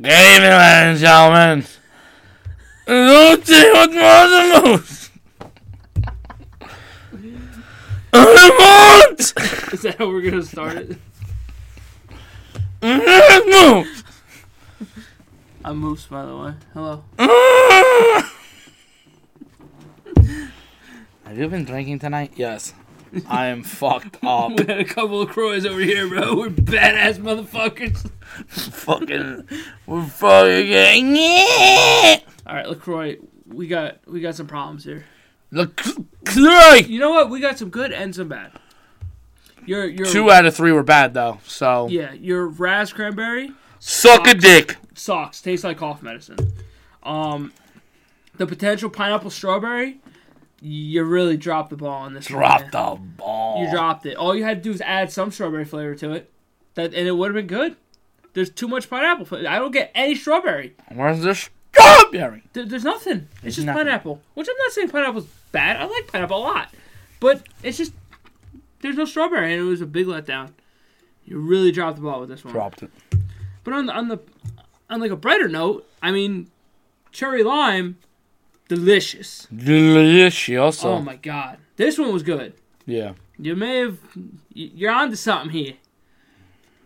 Good evening, ladies and gentlemen. Lucy with more than moose. Moose! Is that how we're gonna start it? Moose! I'm Moose, by the way. Hello. Have you been drinking tonight? Yes. I am fucked up. We had a couple of Croys over here, bro. We're badass motherfuckers. fucking, we're fucking it. All right, Lacroix, we got we got some problems here. Look, three. You know what? We got some good and some bad. Your your Two out of three were bad though. So yeah, your Raz cranberry suck a dick. socks tastes like cough medicine. Um, the potential pineapple strawberry, you really dropped the ball on this. one, Drop the ball. You dropped it. All you had to do was add some strawberry flavor to it, that and it would have been good. There's too much pineapple. flavor. I don't get any strawberry. Where's the strawberry? There, there's nothing. It's There's just nothing. pineapple. Which I'm not saying pineapple's bad. I like pineapple a lot, but it's just there's no strawberry, and it was a big letdown. You really dropped the ball with this one. Dropped it. But on the on the on like a brighter note, I mean, cherry lime, delicious. Delicious. Oh my god, this one was good. Yeah. You may have you're onto something here.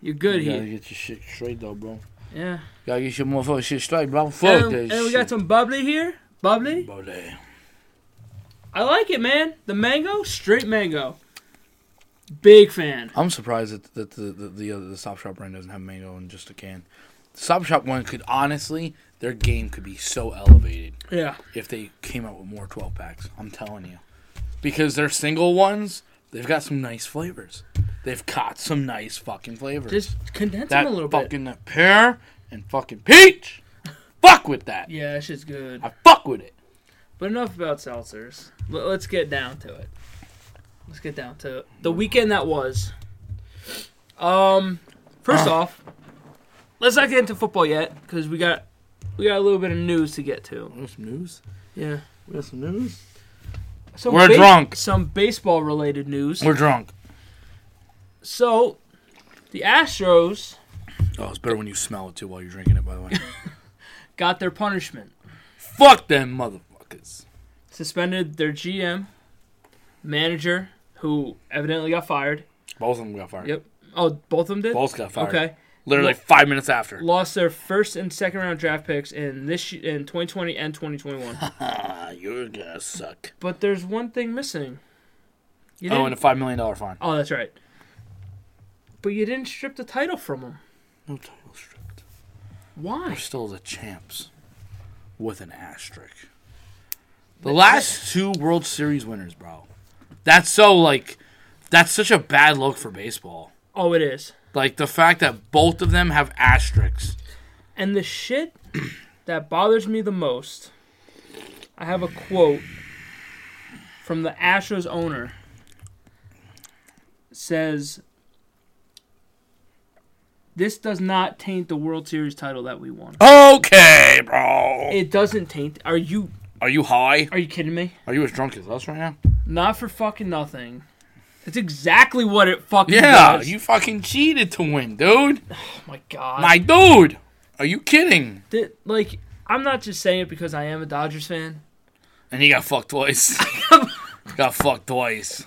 You're good You gotta here. get your shit straight though, bro. Yeah. Gotta get your motherfucking shit straight, bro. Fuck And, and shit. we got some bubbly here. Bubbly. Bubbly. I like it, man. The mango, straight mango. Big fan. I'm surprised that, that the the the, other, the Stop Shop brand doesn't have mango in just a can. The Stop Shop one could honestly, their game could be so elevated Yeah. if they came out with more 12 packs. I'm telling you, because their single ones, they've got some nice flavors. They've got some nice fucking flavors. Just condense that them a little bit. fucking pear and fucking peach. fuck with that. Yeah, that shit's good. I fuck with it. But enough about seltzers. L- let's get down to it. Let's get down to it. The weekend that was. Um, first off, let's not get into football yet because we got we got a little bit of news to get to. We some news. Yeah. We got some news. Some We're drunk. Some baseball related news. We're drunk. So, the Astros Oh, it's better when you smell it too while you're drinking it. By the way. got their punishment. fuck them motherfuckers. Suspended their GM, manager, who evidently got fired. Both of them got fired. Yep. Oh, both of them did. Both got fired. Okay. Literally five minutes after. Lost their first and second round draft picks in this in 2020 and 2021. Ah, you're gonna suck. but there's one thing missing. You Oh, and a five million dollar fine. oh, that's right. But you didn't strip the title from them. No title stripped. Why? We're still the champs, with an asterisk. The last two World Series winners, bro. That's so like, that's such a bad look for baseball. Oh, it is. Like the fact that both of them have asterisks. And the shit that bothers me the most, I have a quote from the Astros owner. Says, "This does not taint the World Series title that we won. Okay, bro. It doesn't taint. Are you Are you high? are you kidding me? Are you as drunk as us right now? Not for fucking nothing. It's exactly what it fucking Yeah, does. you fucking cheated to win, dude. oh my god. My dude. Are you kidding? Like I'm not just saying it because I am a Dodgers fan. And he got fucked twice. got fucked twice.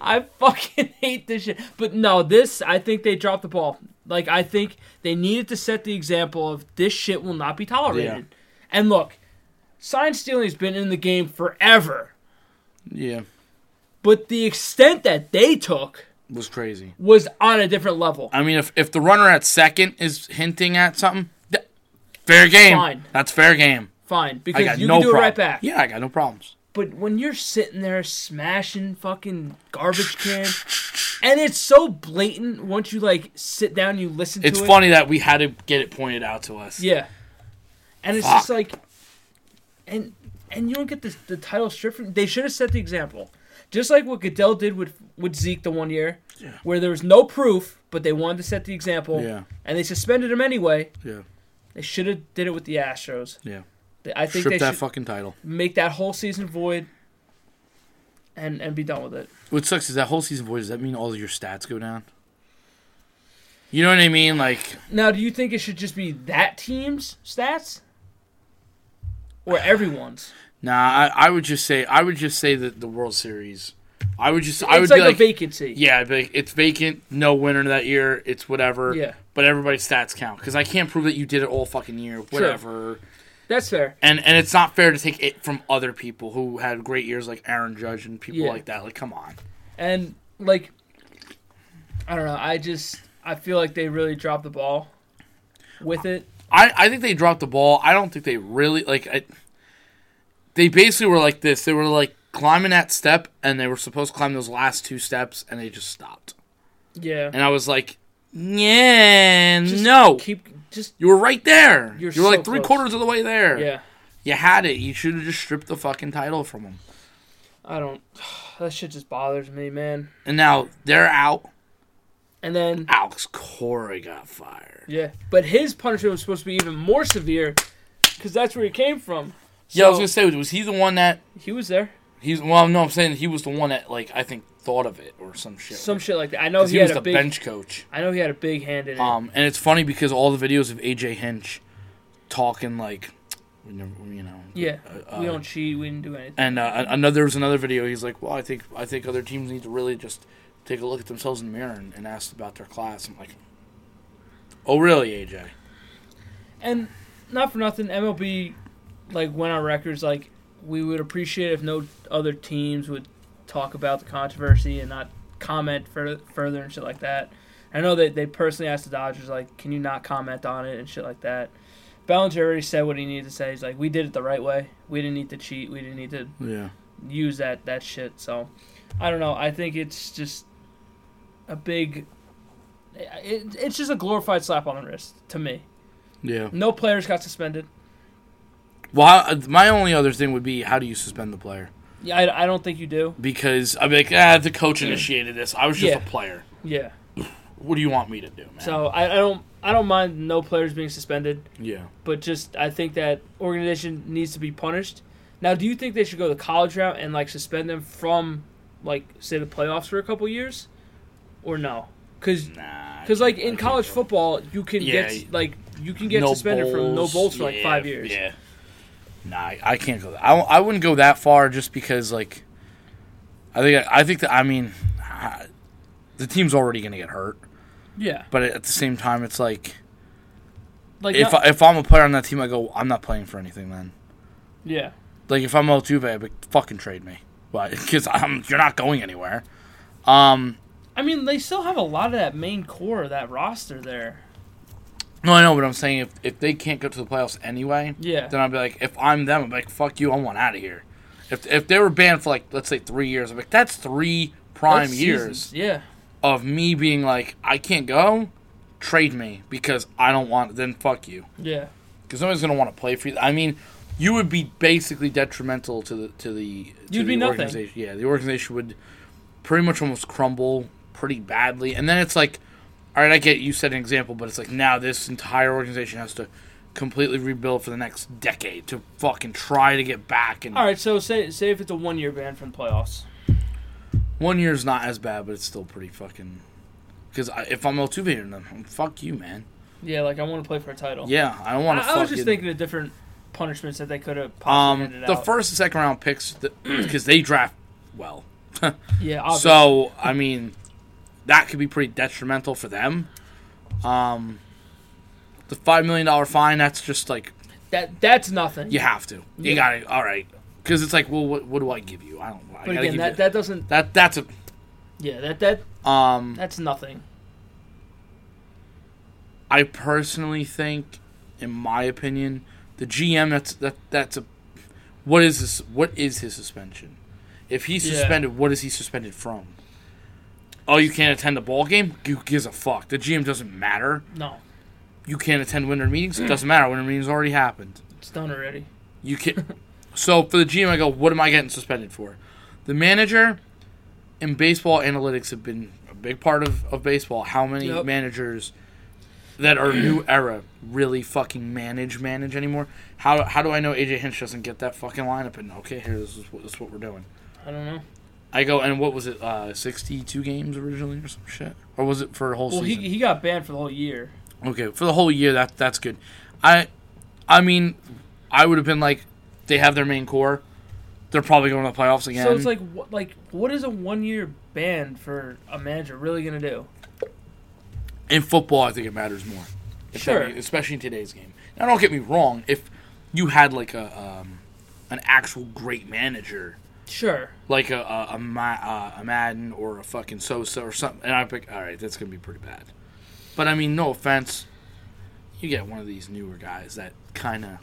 I fucking hate this shit. But no, this I think they dropped the ball. Like I think they needed to set the example of this shit will not be tolerated. Yeah. And look, sign stealing's been in the game forever. Yeah, But the extent that they took was crazy. was on a different level. I mean, if if the runner at second is hinting at something, th- fair game. Fine. That's fair game. Fine, because you no can do problem. it right back. Yeah, I got no problems. But when you're sitting there smashing fucking garbage cans, and it's so blatant once you like sit down and you listen It's to it. funny that we had to get it pointed out to us. Yeah. And it's Fuck. just like and and you don't get the the title stripped from they should have set the example. Just like what Goodell did with with Zeke the one year, Yeah. where there was no proof, but they wanted to set the example, Yeah. and they suspended him anyway. Yeah. They should have did it with the Astros. Yeah. They- I think Strip they that should fucking title. make that whole season void, and and be done with it. What sucks is that whole season void. Does that mean all of your stats go down? You know what I mean? Like, Now, do you think it should just be that team's stats, or everyone's? Nah. I, I would just say I would just say that the World Series. I would just I would it's like, be like, a vacancy. yeah, like, it's vacant, no winner that year. It's whatever. Yeah. But everybody's stats count because I can't prove that you did it all fucking year. Whatever. That's fair. And and it's not fair to take it from other people who had great years like Aaron Judge and people Yeah. like that. Like, come on. And like, I don't know. I just I feel like they really dropped the ball with it. I, I think they dropped the ball. I don't think they really like. I, they basically were like this. They were like climbing that step, and they were supposed to climb those last two steps, and they just stopped. Yeah. And I was like, yeah, Just no, Keep just you were right there. You're you were like three close. quarters of the way there. yeah. you had it. You should have just stripped the fucking title from them. I don't. That shit just bothers me, man. And now they're out. And then Alex Cora got fired. yeah, but his punishment was supposed to be even more severe because that's where he came from. Yeah, I was gonna say, was he the one that he was there. he's? Well, no, I'm saying he was the one that like I think thought of it or some shit. Some shit like that. I know he, he was the big. bench coach. I know he had a big hand in it. Um, and it's funny because all the videos of AJ Hinch talking like, we never, you know, yeah, uh, we uh, don't cheat. We didn't do anything. And uh, another there was another video. He's like, well, I think I think other teams need to really just take a look at themselves in the mirror and, and ask about their class. I'm like, oh really, AJ? And not for nothing, MLB like went on records like we would appreciate if no other teams would talk about the controversy and not comment further, further and shit like that. I know that they personally asked the Dodgers like, can you not comment on it and shit like that. Bellinger already said what he needed to say. He's like, we did it the right way. We didn't need to cheat. We didn't need to Yeah. use that that shit. So I don't know. I think it's just a big. It, it's just a glorified slap on the wrist to me. Yeah. No players got suspended. Well, I, my only other thing would be how do you suspend the player? Yeah, I, I don't think you do. Because I'm like, ah, the coach initiated this. I was just Yeah. a player. Yeah. What do you want me to do, man? So I, I don't I don't mind no players being suspended, yeah. but just I think that organization needs to be punished. Now, do you think they should go the college route and like suspend them from like say the playoffs for a couple years, or no? Because Nah. because like in college football you can Yeah, get like you can get No suspended from no bowls. bolts for like Yeah, five years. Yeah. Nah, I, can't go. That. I, I wouldn't go that far just because like, I think I think that I mean, the team's already gonna get hurt. Yeah. But at the same time, it's like Like if not- I, if I'm a player on that team, I go, I'm not playing for anything then. yeah. Like if I'm Altuve, be fucking trade me. Why? Because I'm you're not going anywhere. Um, I mean, they still have a lot of that main core that roster there. No, I know, but I'm saying if if they can't go to the playoffs anyway, Yeah. then I'd be like, if I'm them, I'd be like, fuck you, I want out of here. If if they were banned for like let's say three years, I'm like, that's three prime That's years seasons. Yeah. of me being like, I can't go, trade me because I don't want. Then fuck you, Yeah. because nobody's gonna want to play for you. I mean, you would be basically detrimental to the to the to You'd the be nothing. organization. Yeah, the organization would pretty much almost crumble pretty badly, and then it's like, all right, I get you set an example, but it's like now this entire organization has to completely rebuild for the next decade to fucking try to get back and All right. So say say if it's a one year ban from the playoffs. One year's not as bad, but it's still pretty fucking. Because if I'm Altuve in them, fuck you, man. Yeah, like I want to play for a title. Yeah, I don't want to. I fucking, was just thinking of different punishments that they could have possibly Um, the out. first and second round picks, because they draft well. yeah, obviously. So I mean, that could be pretty detrimental for them. Um, the five million dollar fine. That's just like that that's nothing. you have to. You Yeah. got to All right. Because it's like, well, what, what do I give you? I don't. I but again, that that doesn't. that that's a Yeah, that that um. that's nothing. I personally think, in my opinion, the GM that's that that's a what is this? What is his suspension? If he's Yeah. suspended, what is he suspended from? Oh, you can't attend a ball game? Who gives a fuck? The GM doesn't matter. No, You can't attend winter meetings? It doesn't matter. Winter meetings already happened. it's done already. You can. so for the GM, I go, what am I getting suspended for? The manager and baseball analytics have been a big part of, of baseball. How many Yep. managers that are new era really fucking manage manage anymore? How how do I know AJ Hinch doesn't get that fucking lineup and okay, here this is what this is what we're doing. I don't know. I go and what was it? Uh, Sixty-two games originally or some shit, or was it for a whole season? Well, he, season? he got banned for the whole year. okay, for the whole year. That that's good. I, I mean, I would have been like, they have their main core. They're probably going to the playoffs again. So it's like, what, like, what is a one year ban for a manager really gonna do? in football, I think it matters more. Sure. that- especially in today's game. Now, don't get me wrong. If you had like a um, an actual great manager, Sure. like a a, a, Ma- uh, a Maddon or a fucking Scioscia or something, and I pick, all right, that's gonna be pretty bad. But I mean, no offense, you get one of these newer guys that kind of,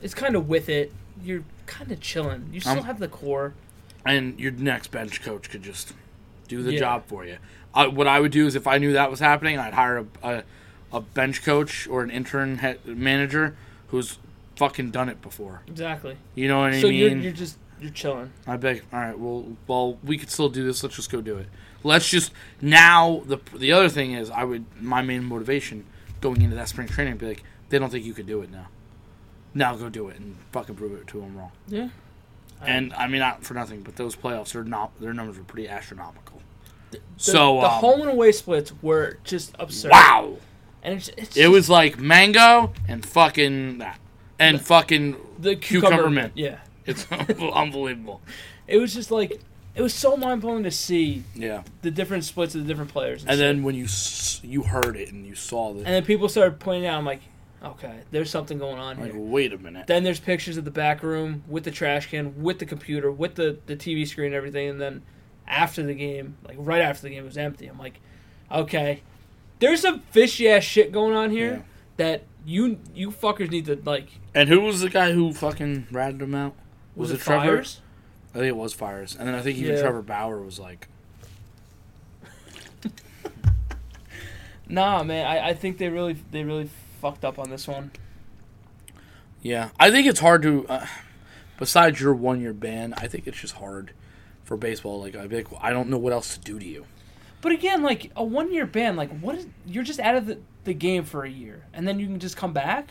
It's kind of with it. You're kind of chilling. You still have the core. and your next bench coach could just do the Yeah. job for you. I, what I would do is if I knew that was happening, I'd hire a, a, a bench coach or an intern manager who's fucking done it before. Exactly. You know what I so mean? you're, you're just you're chilling. I beg. All right. Well, well, we could still do this. Let's just go do it. Let's just now. The the other thing is, I would my main motivation going into that spring training be like, they don't think you could do it now. Now go do it and fucking prove it to them wrong. Yeah. And I mean, not for nothing, but those playoffs are not. Their numbers were pretty astronomical. The, so the um, home and away splits were just absurd. wow, And it's, it's it was like mango and fucking that and fucking the cucumber cucumber, mint. Yeah. It's unbelievable. It was just like it was so mind blowing to see Yeah. the different splits of the different players. And shit. then when you s- you heard it and you saw this, and then people started pointing out. I'm like, okay, there's something going on like, here. wait a minute. Then there's pictures of the back room with the trash can, with the computer, with the, the TV screen and everything. And then after the game, like right after the game, it was empty. I'm like, okay, there's some fishy ass shit going on here Yeah. that you you fuckers need to like. And who was the guy who fucking ratted him out? Was, Was it, Trevor? Fiers? I think it was Fiers. And then I think even Yeah. Trevor Bauer was like, Nah, man. I, I think they really they really fucked up on this one. yeah. I think it's hard to, uh, besides your one year ban, I think it's just hard for baseball. Like, I like, I don't know what else to do to you. But again, like a one year ban, like what is you're just out of the, the game for a year and then you can just come back?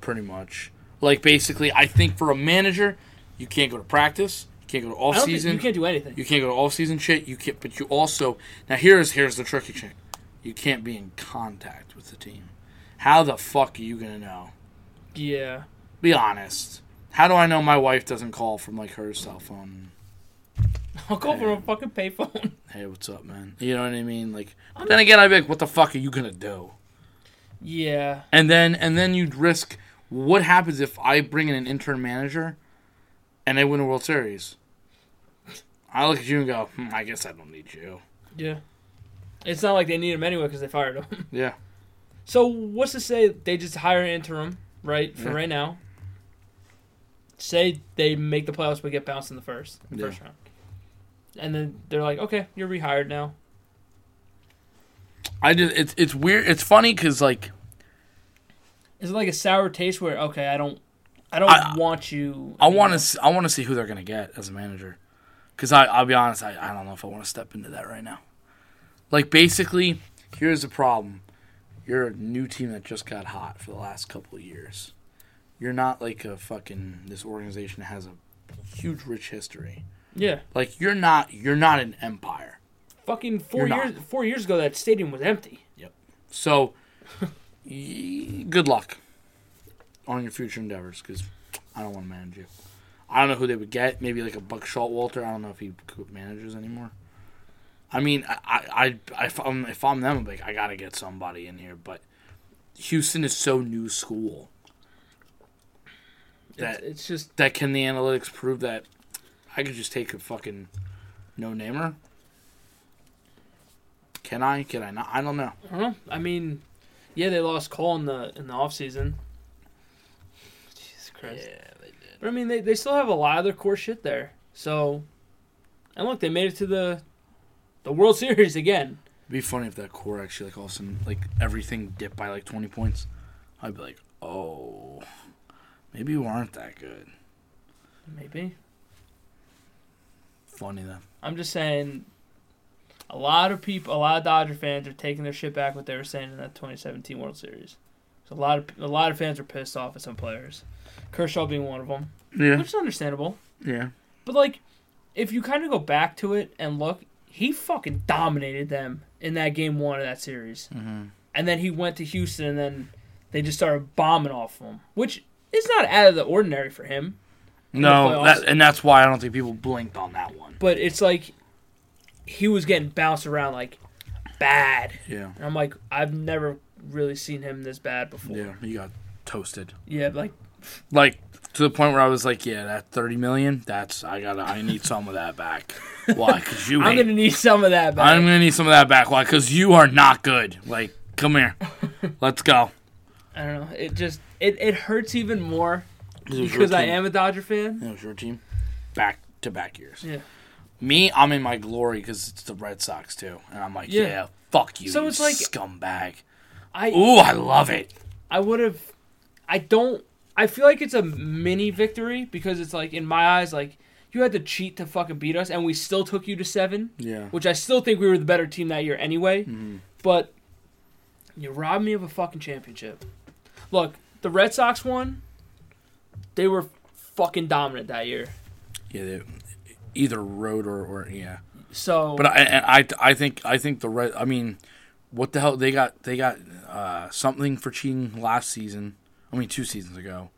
Pretty much. Like, basically, I think for a manager, you can't go to practice, you can't go to off season, you can't do anything. You can't go to all season shit. You can't, but you also now here's here's the tricky shit. You can't be in contact with the team. How the fuck are you gonna know? yeah. Be honest. How do I know my wife doesn't call from like her cell phone? I'll go for a fucking payphone. Hey, what's up, man? You know what I mean? Like, then again, I'd be like, what the fuck are you gonna do? yeah. And then and then you'd risk. What happens if I bring in an intern manager, and they win a World Series? I look at you and go, hmm, I guess I don't need you. Yeah. It's not like they need him anyway because they fired him. Yeah. So what's to say they just hire an interim, right, for Yeah. right now? Say they make the playoffs but get bounced in the first the Yeah. first round. And then they're like, okay, you're rehired now. I just it's it's weird. It's funny because like Is it like a sour taste where okay, I don't, I don't I- want you. I want to I want to see who they're gonna get as a manager. Because I I'll be honest, I, I don't know if I want to step into that right now. Like basically, here's the problem: you're a new team that just got hot for the last couple of years. You're not like a fucking this organization has a huge rich history. Yeah, Like you're not you're not an empire. fucking 4 You're years. not. Four years ago, that stadium was empty. Yep. So, good luck on your future endeavors because I don't want to manage you. I don't know who they would get. Maybe like a Buck Walter. I don't know if he manages anymore. I mean, I, I, I if, I'm, if I'm them, I'm like, I gotta get somebody in here. But Houston is so new school It's, that it's just that can the analytics prove that I could just take a fucking no namer? Can I? Can I not? I don't know. I don't know. I mean, yeah, they lost Cole in the in the off season. Jesus Christ. Yeah, they did. But I mean, they, they still have a lot of their core shit there. So, and look, they made it to the the World Series again. It'd be funny if that core actually like all of a sudden like everything dipped by like twenty points. I'd be like, oh, maybe you aren't that good. Maybe. Funny then. I'm just saying, a lot of people, a lot of Dodger fans are taking their shit back what they were saying in that 2017 World Series. So a lot of a lot of fans are pissed off at some players, Kershaw being one of them, Yeah, which is understandable. yeah. But like, if you kind of go back to it and look, he fucking dominated them in that game one of that series. Mm-hmm. And then he went to Houston, and then they just started bombing off him, which is not out of the ordinary for him. No, that, and that's why I don't think people blinked on that one. But it's like he was getting bounced around like bad. Yeah, And I'm like, I've never really seen him this bad before. yeah, he got toasted. Yeah, like Like to the point where I was like, yeah, that thirty million, that's I gotta, I need some of that back. Why? Because you, I'm gonna need some of that back. I'm gonna need some of that back. Why? Because you are not good. Like, come here, let's go. I don't know. It just it, it hurts even more It was your because I am a Dodger fan. It was your team. Back to back years. Yeah. Me, I'm in my glory because it's the Red Sox too, and I'm like, Yeah. yeah, fuck you, So you it's like- scumbag. I Ooh, I love it. I would have. I don't. I feel like it's a mini victory because it's like in my eyes, like you had to cheat to fucking beat us, and we still took you to seven, Yeah. which I still think we were the better team that year anyway. Mhm. But you robbed me of a fucking championship. Look, the Red Sox won. They were fucking dominant that year. Yeah, they, either road or, or yeah. So, But I, and I I think I think the red. I mean, what the hell they got? They got uh, something for cheating last season. I mean, two seasons ago.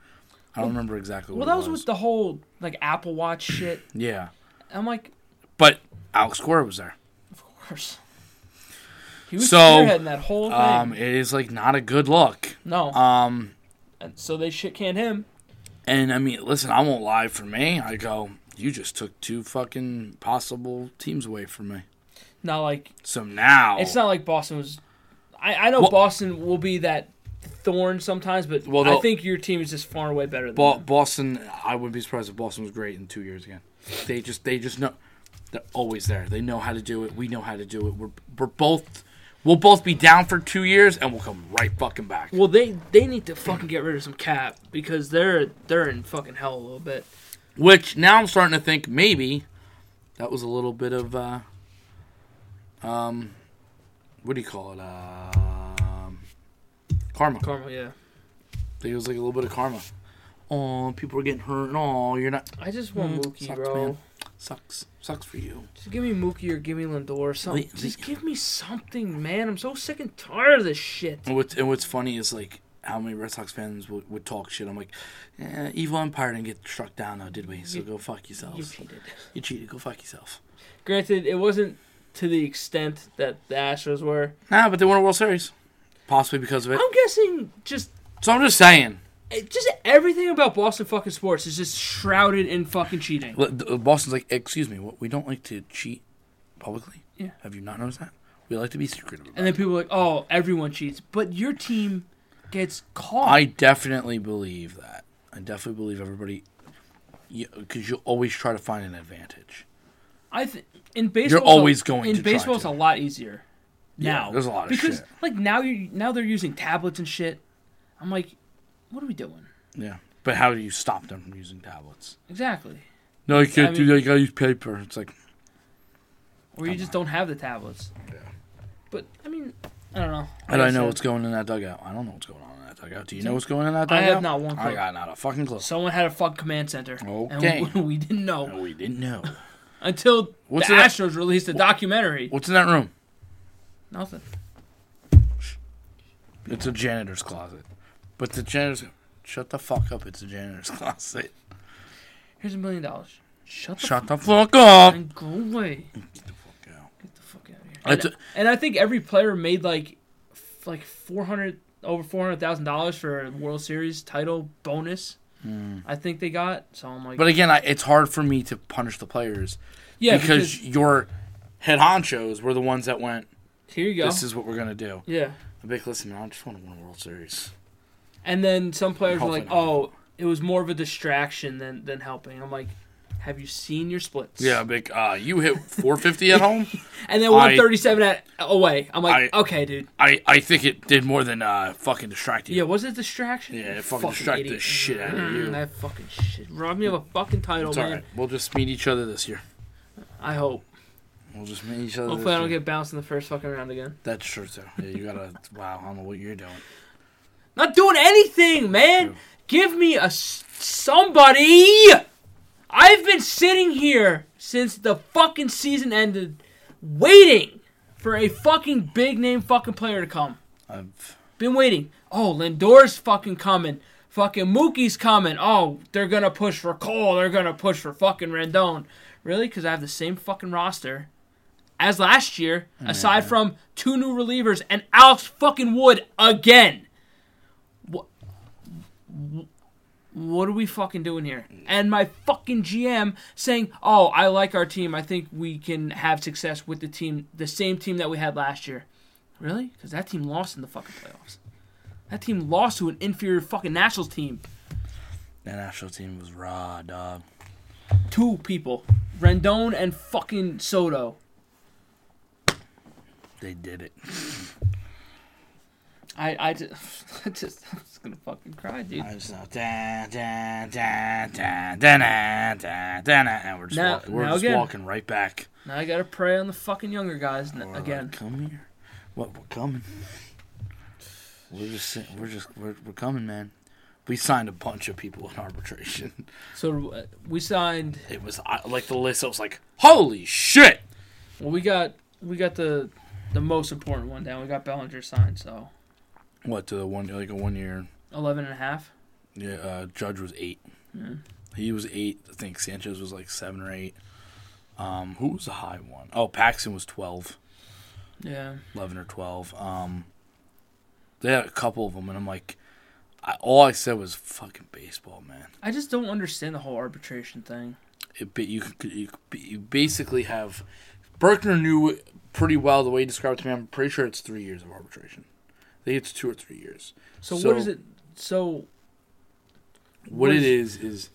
I don't remember exactly. well, that it was with the whole like Apple Watch shit. yeah. I'm like, But Alex Cora was there. of course. He was So, spearheading that whole thing. Um, it is like not a good look. no, Um, and so they shit canned him. and I mean, listen, I won't lie. For me, I go. You just took two fucking possible teams away from me. Not like So now it's not like Boston was. I, I know Well- Boston will be that thorn sometimes, but Well, I think your team is just far away better than them. Boston, I wouldn't be surprised if Boston was great in two years again. They just, they just know they're always there. They know how to do it. We know how to do it. We're, we're both, we'll both be down for two years, and we'll come right fucking back. Well, they they need to fucking get rid of some cap because they're they're in fucking hell a little bit. Which now I'm starting to think maybe that was a little bit of, uh, um, what do you call it? Um, karma. Karma, yeah. I think it was like a little bit of karma. Oh, people are getting hurt. Oh, you're not. I just want Mm, Mookie, sucks, bro. man. Sucks. Sucks for you. Just give me Mookie or give me Lindor. Or something. Wait, just wait. give me something, man. I'm so sick and tired of this shit. And what's, and what's funny is like how many Red Sox fans would, would talk shit. I'm like, eh, Evil Empire didn't get struck down, though, did we? So You- go fuck You cheated. You cheated. Go fuck yourself. Granted, it wasn't to the extent that the Astros were. Nah, but they won a World Series, possibly because of it. I'm guessing just So I'm just saying, it- just everything about Boston fucking sports is just shrouded in fucking cheating. Boston's like, excuse me, what we don't like to cheat publicly. Yeah. Have you not noticed that? We like to be secretive. About And then people are like, "Oh, everyone cheats," but your team gets caught. I definitely believe that. I definitely believe everybody, because you always try to find an advantage. I think in baseball, you're always going in baseball. It's a lot easier Yeah, now. there's a lot of because shit. like now you now they're using tablets and shit. I'm like, what are we doing? Yeah, but how do you stop them from using tablets? Exactly. No, you can't I do mean- that. You gotta use paper. It's like, Or you just on. don't have the tablets. Yeah. But I mean, I don't know. Like I know what's going in that dugout? I don't know what's going on in that dugout. Do you know what's going in that dugout? I have not one I got not a fucking clue. Someone had a fuck command center. Okay. And we, we didn't know No, we didn't know. until What's the in that- Astros released a documentary. What's in that room? Nothing. It's a janitor's closet. But the janitor's shut the fuck up. It's a janitor's closet. Here's a million dollars. Shut the Shut the fuck up. and go away. And, a- and I think every player made like f- like four hundred over four hundred thousand dollars for a World Series title bonus. Hmm. I think they got. So I'm like, But again, I, it's hard for me to punish the players yeah, because, because, your head honchos were the ones that went. here you go. This is what we're gonna do. yeah, I'm like, listen, man, I just want to win a World Series. and then some players were like, not. "Oh, it was more of a distraction than than helping." I'm like, "Have you seen your splits?" Yeah, big. Uh, you hit 450 at home. and then I- 137 at away. I'm like, I- "Okay, dude. I, I think it did more than uh, fucking distract you. Yeah, was it distraction? Yeah, it fucking distracted the shit out of Mm, you. That fucking shit. Rob me of a fucking title, It's man. We'll just meet each other this year. I hope. We'll just meet each other. Hopefully, I don't year. get bounced in the first fucking round again. That's true too. Yeah, you gotta. wow, I don't know what you're doing. Not doing anything, man. Give me a somebody. I've been sitting here since the fucking season ended, waiting for a fucking big name fucking player to come. I've, Been waiting. Oh, Lindor's fucking coming. Fucking Mookie's coming. Oh, they're gonna push for Cole. They're gonna push for fucking Rendon. Really? Because I have the same fucking roster as last year, aside from two new relievers and Alex fucking Wood again. What? What are we fucking doing here? And my fucking GM saying, "Oh, I like our team. I think we can have success with the team, the same team that we had last year." Really? Because that team lost in the fucking playoffs. That team lost to an inferior fucking Nationals team. that Nationals team was raw, dog. Two people, Rendon and fucking Soto. They did it. I I just, I just I'm just gonna fucking cry, dude. I just know, da, da, da, da, da, da, da, da, da, and we're just, Now- wa- we're now just again. walking right back. Now I gotta pray on the fucking younger guys n- We're like, again. come here. What? We're coming. We're just, we're just, we're, we're coming, man. We signed a bunch of people in arbitration. So uh, we signed. It was I, like the list. I was like, holy shit! Well, we got we got the the most important one down. We got Bellinger signed. So What to the one like a one year? 11 and a half. Yeah, uh, Judge was eight. Mm. He was eight. I think Sanchez was like seven or eight. Um, who was the high one? Oh, Paxton was twelve. Yeah. 11 or 12. Um, they had a couple of them, and I'm like, I, all I said was fucking baseball, man. I just don't understand the whole arbitration thing. It, but you, you, you basically have. Berkner knew pretty well the way he described it to me. I'm pretty sure it's three years of arbitration. Think it's two or three years. So, So- what is it? So What What it is- is, is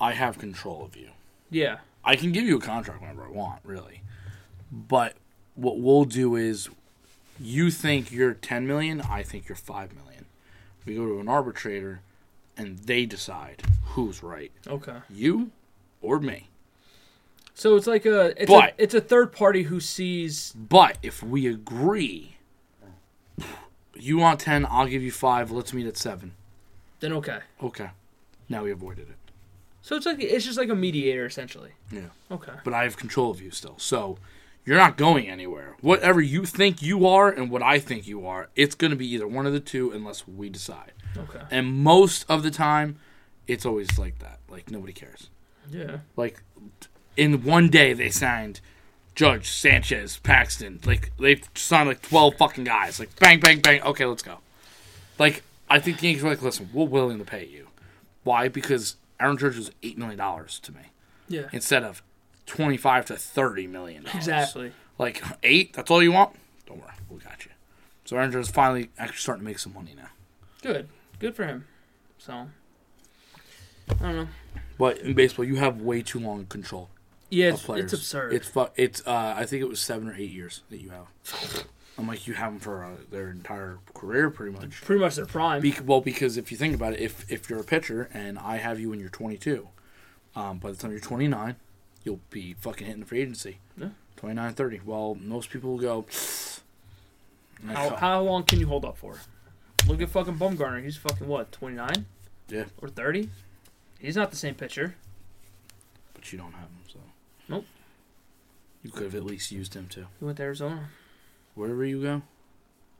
I have control of you. yeah. I can give you a contract whenever I want, really. But what we'll do is you think you're 10 million, I think you're 5 million. We go to an arbitrator and they decide who's right, Okay. you or me. So it's like a it's But- a it's a third party who sees But if we agree, you want 10, I'll give you 5, let's meet at 7. then okay. Okay. Now we avoided it. So it's like it's just like a mediator essentially. Yeah. Okay. But I have control of you still. So you're not going anywhere. Whatever you think you are and what I think you are, it's going to be either one of the two unless we decide. Okay. And most of the time, it's always like that. Like nobody cares. Yeah. Like in one day they signed Judge, Sanchez, Paxton. Like they signed like twelve fucking guys. Like bang, bang, bang. Okay, let's go. Like I think the Yankees were like, listen, we're willing to pay you. Why? Because Aaron Judge was eight million dollars to me Yeah. instead of twenty-five to thirty million. Exactly. Like eight. That's all you want. Don't worry, we got you. So Aaron Judge is finally actually starting to make some money now. Good. Good for him. So I don't know. But in baseball, you have way too long control Yeah, it's, it's absurd. It's fu- It's uh, I think it was seven or eight years that you have. I'm like you have them for uh, their entire career, pretty much. pretty much their prime. Be- well, because if you think about it, if if you're a pitcher and I have you when you're 22, um, by the time you're 29, you'll be fucking hitting the free agency. Yeah. 29, 30. Well, most people will go. how, go, how long can you hold up for? Look at fucking Bumgarner. He's fucking what, 29? Yeah. Or 30? He's not the same pitcher. but you don't have him, so. Nope. You could have at least used him too. He went to Arizona. Where did Ryu go?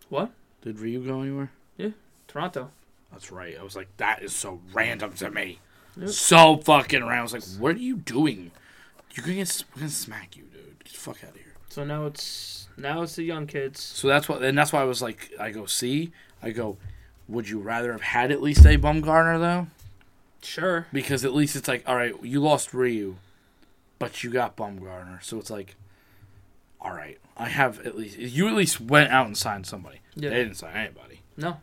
What? Did Ryu go anywhere? Yeah, Toronto. That's right. I was like, that is so random to me. Yep. So fucking random. I was like, what are you doing? You're gonna get, we're gonna smack you, dude. Get the fuck out of here. So now it's now it's the young kids. So that's what, and that's why I was like, I go, see, I go, would you rather have had at least a Bumgarner though? Sure. Because at least it's like, all right, you lost Ryu, but you got Bumgarner, so it's like, all right, I have at least you at least went out and signed somebody. Yeah. They didn't sign anybody. No.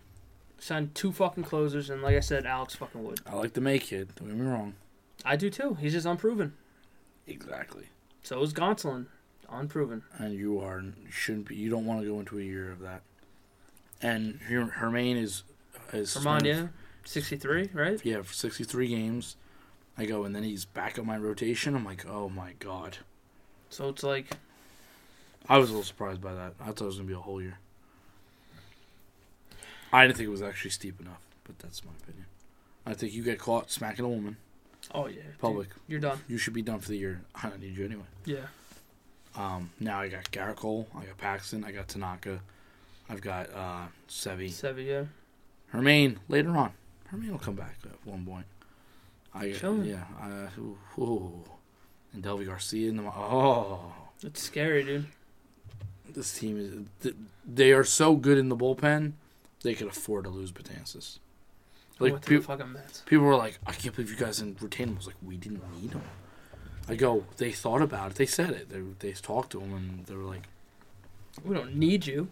Signed two fucking closers, and like I said, Alex fucking Wood. I like the May kid. Don't get me wrong. I do too. He's just unproven. Exactly. So is Gonsolin. Unproven. and you are you shouldn't be. You don't want to go into a year of that. And Her- Germán is is Vermont, yeah. 63, right? yeah for sixty three games. I go and then he's back on my rotation. I'm like, oh my god. So it's like, I was a little surprised by that. I thought it was gonna be a whole year. I didn't think it was actually steep enough, but that's my opinion. I think you get caught smacking a woman, Oh yeah, dude, Public. you're done. You should be done for the year. I don't need you anyway. Yeah. Um, now I got Gerrit Cole, I got Paxton, I got Tanaka, I've got uh, Sevi. Seven, yeah. Germán later on. Germán will come back at one point. I Chilling. yeah. Uh, ooh. And Deivi Garcia in the oh, that's scary, dude. this team is th- they are so good in the bullpen. They could afford to lose Betances. Like went to peop fucking Mets. people were like, I can't believe you guys didn't retain him. I was like, we didn't need him. I go, they thought about it. They said it. They they talked to him and they were like, We don't need you.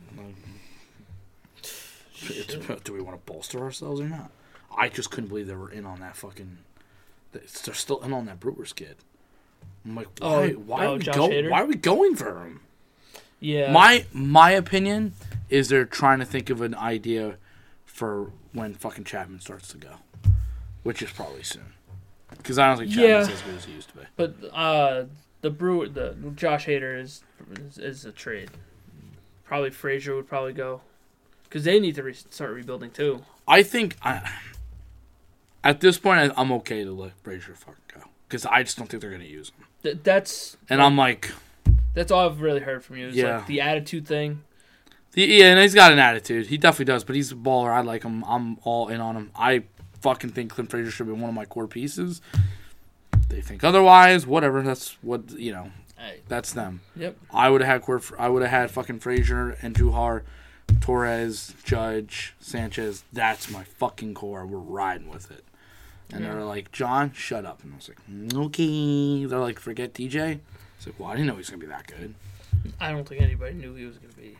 It's- do we want to bolster ourselves or not? I just couldn't believe they were in on that fucking. They're still in on that Brewers kid. I'm like, Oh, why? why, oh, are we Josh go, Hader? why are we going for him? Yeah. My my opinion is they're trying to think of an idea for when fucking Chapman starts to go, which is probably soon. Because I don't think Chapman's Yeah. as good as he used to be. But uh, the Brewer, the Josh Hader is is, is a trade. Probably Frazier would probably go, because they need to re- start rebuilding too. I think I, at this point I, I'm okay to let Frazier fuck go because I just don't think they're gonna use him. Th- that's And I'm like, that's all I've really heard from you. Is Yeah. like the attitude thing. The, yeah, and he's got an attitude. He definitely does, but he's a baller. I like him. I'm all in on him. I fucking think Clint Frazier should be one of my core pieces. They think otherwise. Whatever. That's what you know. Hey. That's them. Yep. I would have had core. I would have had fucking Frazier Andujar, Torres, Judge, Sanchez. That's my fucking core. We're riding with it. And they're like, John, shut up. And I was like, "Mm, okay. They're like, forget DJ. It's like, well, I didn't know he was gonna be that good. I don't think anybody knew he was going to be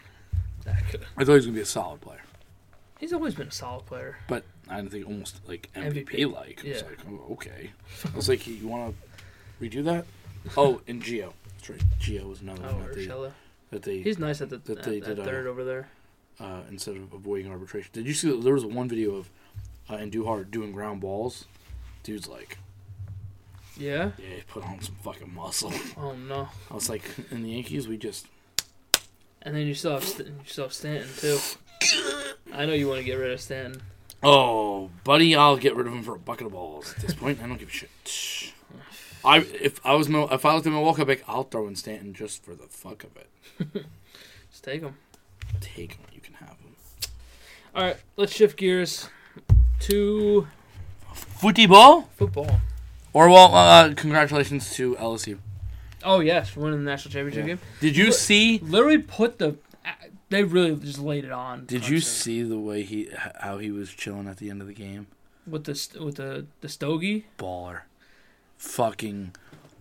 that good. I thought he was gonna be a solid player. He's always been a solid player. but I didn't think almost like MVP. Like. I was Yeah. like, oh, okay. I was like, you want to redo that? Oh, and Geo. That's right. Geo was another Oh, one that they, Urshela. that they He's nice at the that at, they at did, uh, third over there. uh, instead of avoiding arbitration. Did you see? that There was one video of uh, Andujar doing ground balls. Dude's like, Yeah. yeah, he put on some fucking muscle. Oh no. I was like, in the Yankees, we just And then you still have St- you still have Stanton too. I know you want to get rid of Stanton. Oh, buddy, I'll get rid of him for a bucket of balls. At this point, I don't give a shit. I if I was if I looked at Milwaukee, I'd like, I'll throw in Stanton just for the fuck of it. Just take him. Take him, you can have him. All right, let's shift gears to Footy ball, football. or well, uh, congratulations to LSU. Oh yes, for winning the national championship Yeah. game. Did you see? Literally put the. They really just laid it on. Did you Clemson. see the way he how he was chilling at the end of the game? with the st- with the the stogie? Baller, fucking.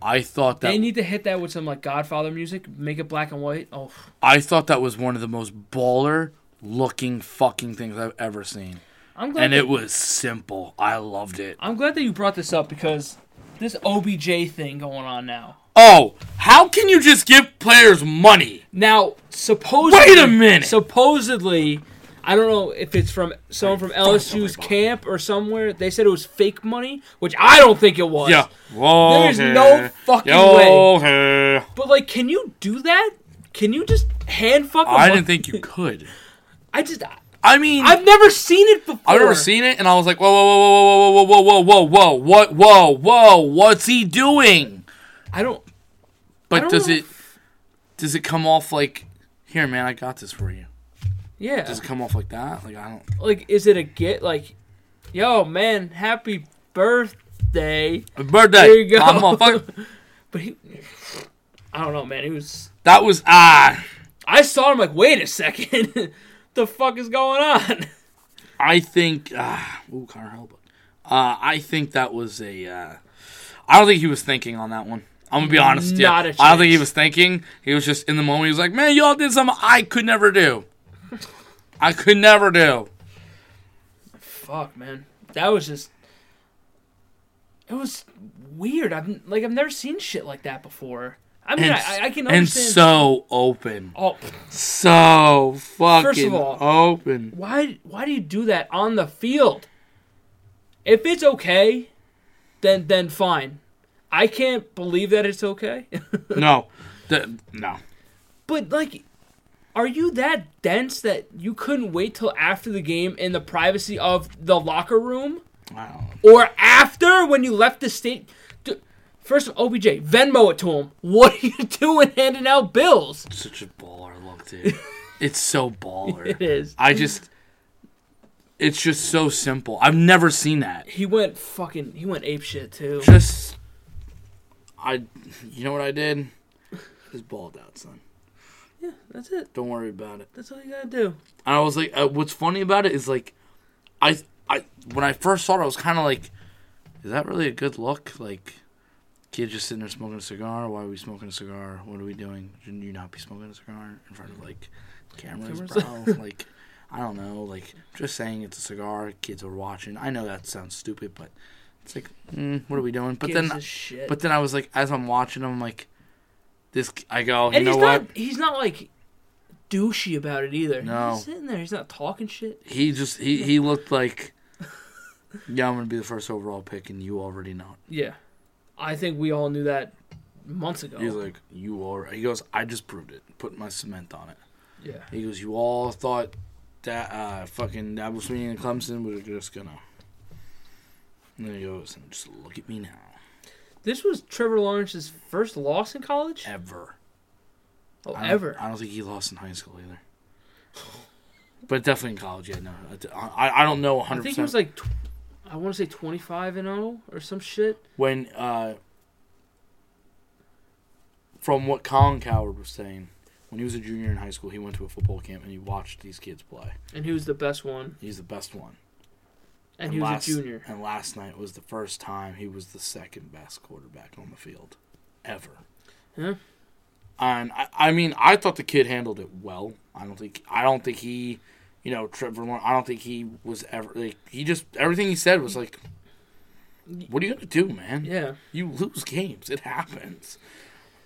I thought that They need to hit that with some like Godfather music. Make it black and white. Oh, I thought that was one of the most baller looking fucking things I've ever seen, I'm glad. and that, it was simple. I loved it. I'm glad that you brought this up because this OBJ thing going on now. Oh, how can you just give players money? Now, supposedly, Wait a minute! Supposedly, I don't know if it's from someone from LSU's camp or somewhere. They said it was fake money, which I don't think it was. Yeah. Whoa, There's no fucking Yo, hey. But like, can you do that? Can you just hand fuck? I didn't think you could. I just. I mean, I've never seen it before. I've never seen it, and I was like, whoa, whoa, whoa, whoa, whoa, whoa, whoa, whoa, whoa, whoa, what, whoa, whoa, what's he doing? I don't. But don't does know. it, does it come off like, here, man, I got this for you? Yeah. Does it come off like that? Like I don't. like, is it a get? Like, yo, man, happy birthday. Birthday. There you go. I'm motherfucker. But he. I don't know, man. He was. That was ah. I saw him like, wait a second, the fuck is going on? I think. ah, ooh, Connor Helba. Uh, I think that was a. Uh, I don't think he was thinking on that one. I'm gonna be honest. Yeah, I don't think he was thinking. He was just in the moment. He was like, "Man, y'all did something I could never do. I could never do." Fuck, man, that was just. It was weird. I've like I've never seen shit like that before. I mean, And, I, I can and so open, oh, so fucking First of all- open. why why do you do that on the field? If it's okay, then then fine. I can't believe that it's okay. No, the, no. but like are you that dense that you couldn't wait till after the game in the privacy of the locker room? I or after when you left the state. First, OBJ, Venmo it to him. What are you doing handing out bills? Such a baller look, dude. it's so baller. It is. I just. It's just so simple. I've never seen that. He went fucking. He went ape shit too. Just. I. You know what I did? Just balled out, son. Yeah, that's it. Don't worry about it. That's all you gotta do. And I was like, uh, what's funny about it is like, I, I when I first saw it, I was kind of like, is that really a good look? Like, kid just sitting there smoking a cigar. Why are we smoking a cigar? What are we doing? Shouldn't you not be smoking a cigar in front of like cameras, Cameras? bro? like, I don't know. Like, just saying it's a cigar. Kids are watching. I know that sounds stupid, but it's like, mm, what are we doing? But Gives then, but then I was like, as I'm watching, I'm like, this. I go, you and know he's what? not. He's not like douchey about it either. No. He's sitting there. He's not talking shit. He just he, he looked like yeah, I'm gonna be the first overall pick, and you already know. it." Yeah, I think we all knew that months ago. He's like, you are. He goes, I just proved it. Put my cement on it. yeah. He goes, you all thought that uh, fucking Dabo Swinney and Clemson were just gonna. And then he goes, and just look at me now. This was Trevor Lawrence's first loss in college. Ever. Oh, I ever. I don't think he lost in high school either. But definitely in college, yeah. No, I, I don't know 100. I think he was like, I want to say twenty five and zero or some shit. when uh, from what Colin Cowherd was saying, when he was a junior in high school, he went to a football camp and he watched these kids play. And he was the best one. He's the best one. And he was last, a junior. And last night was the first time he was the second best quarterback on the field, ever. Yeah. And I, I mean, I thought the kid handled it well. I don't think I don't think he, you know, Trevor Lawrence. I don't think he was ever like he just everything he said was like, "What are you gonna do, man? Yeah. You lose games. It happens."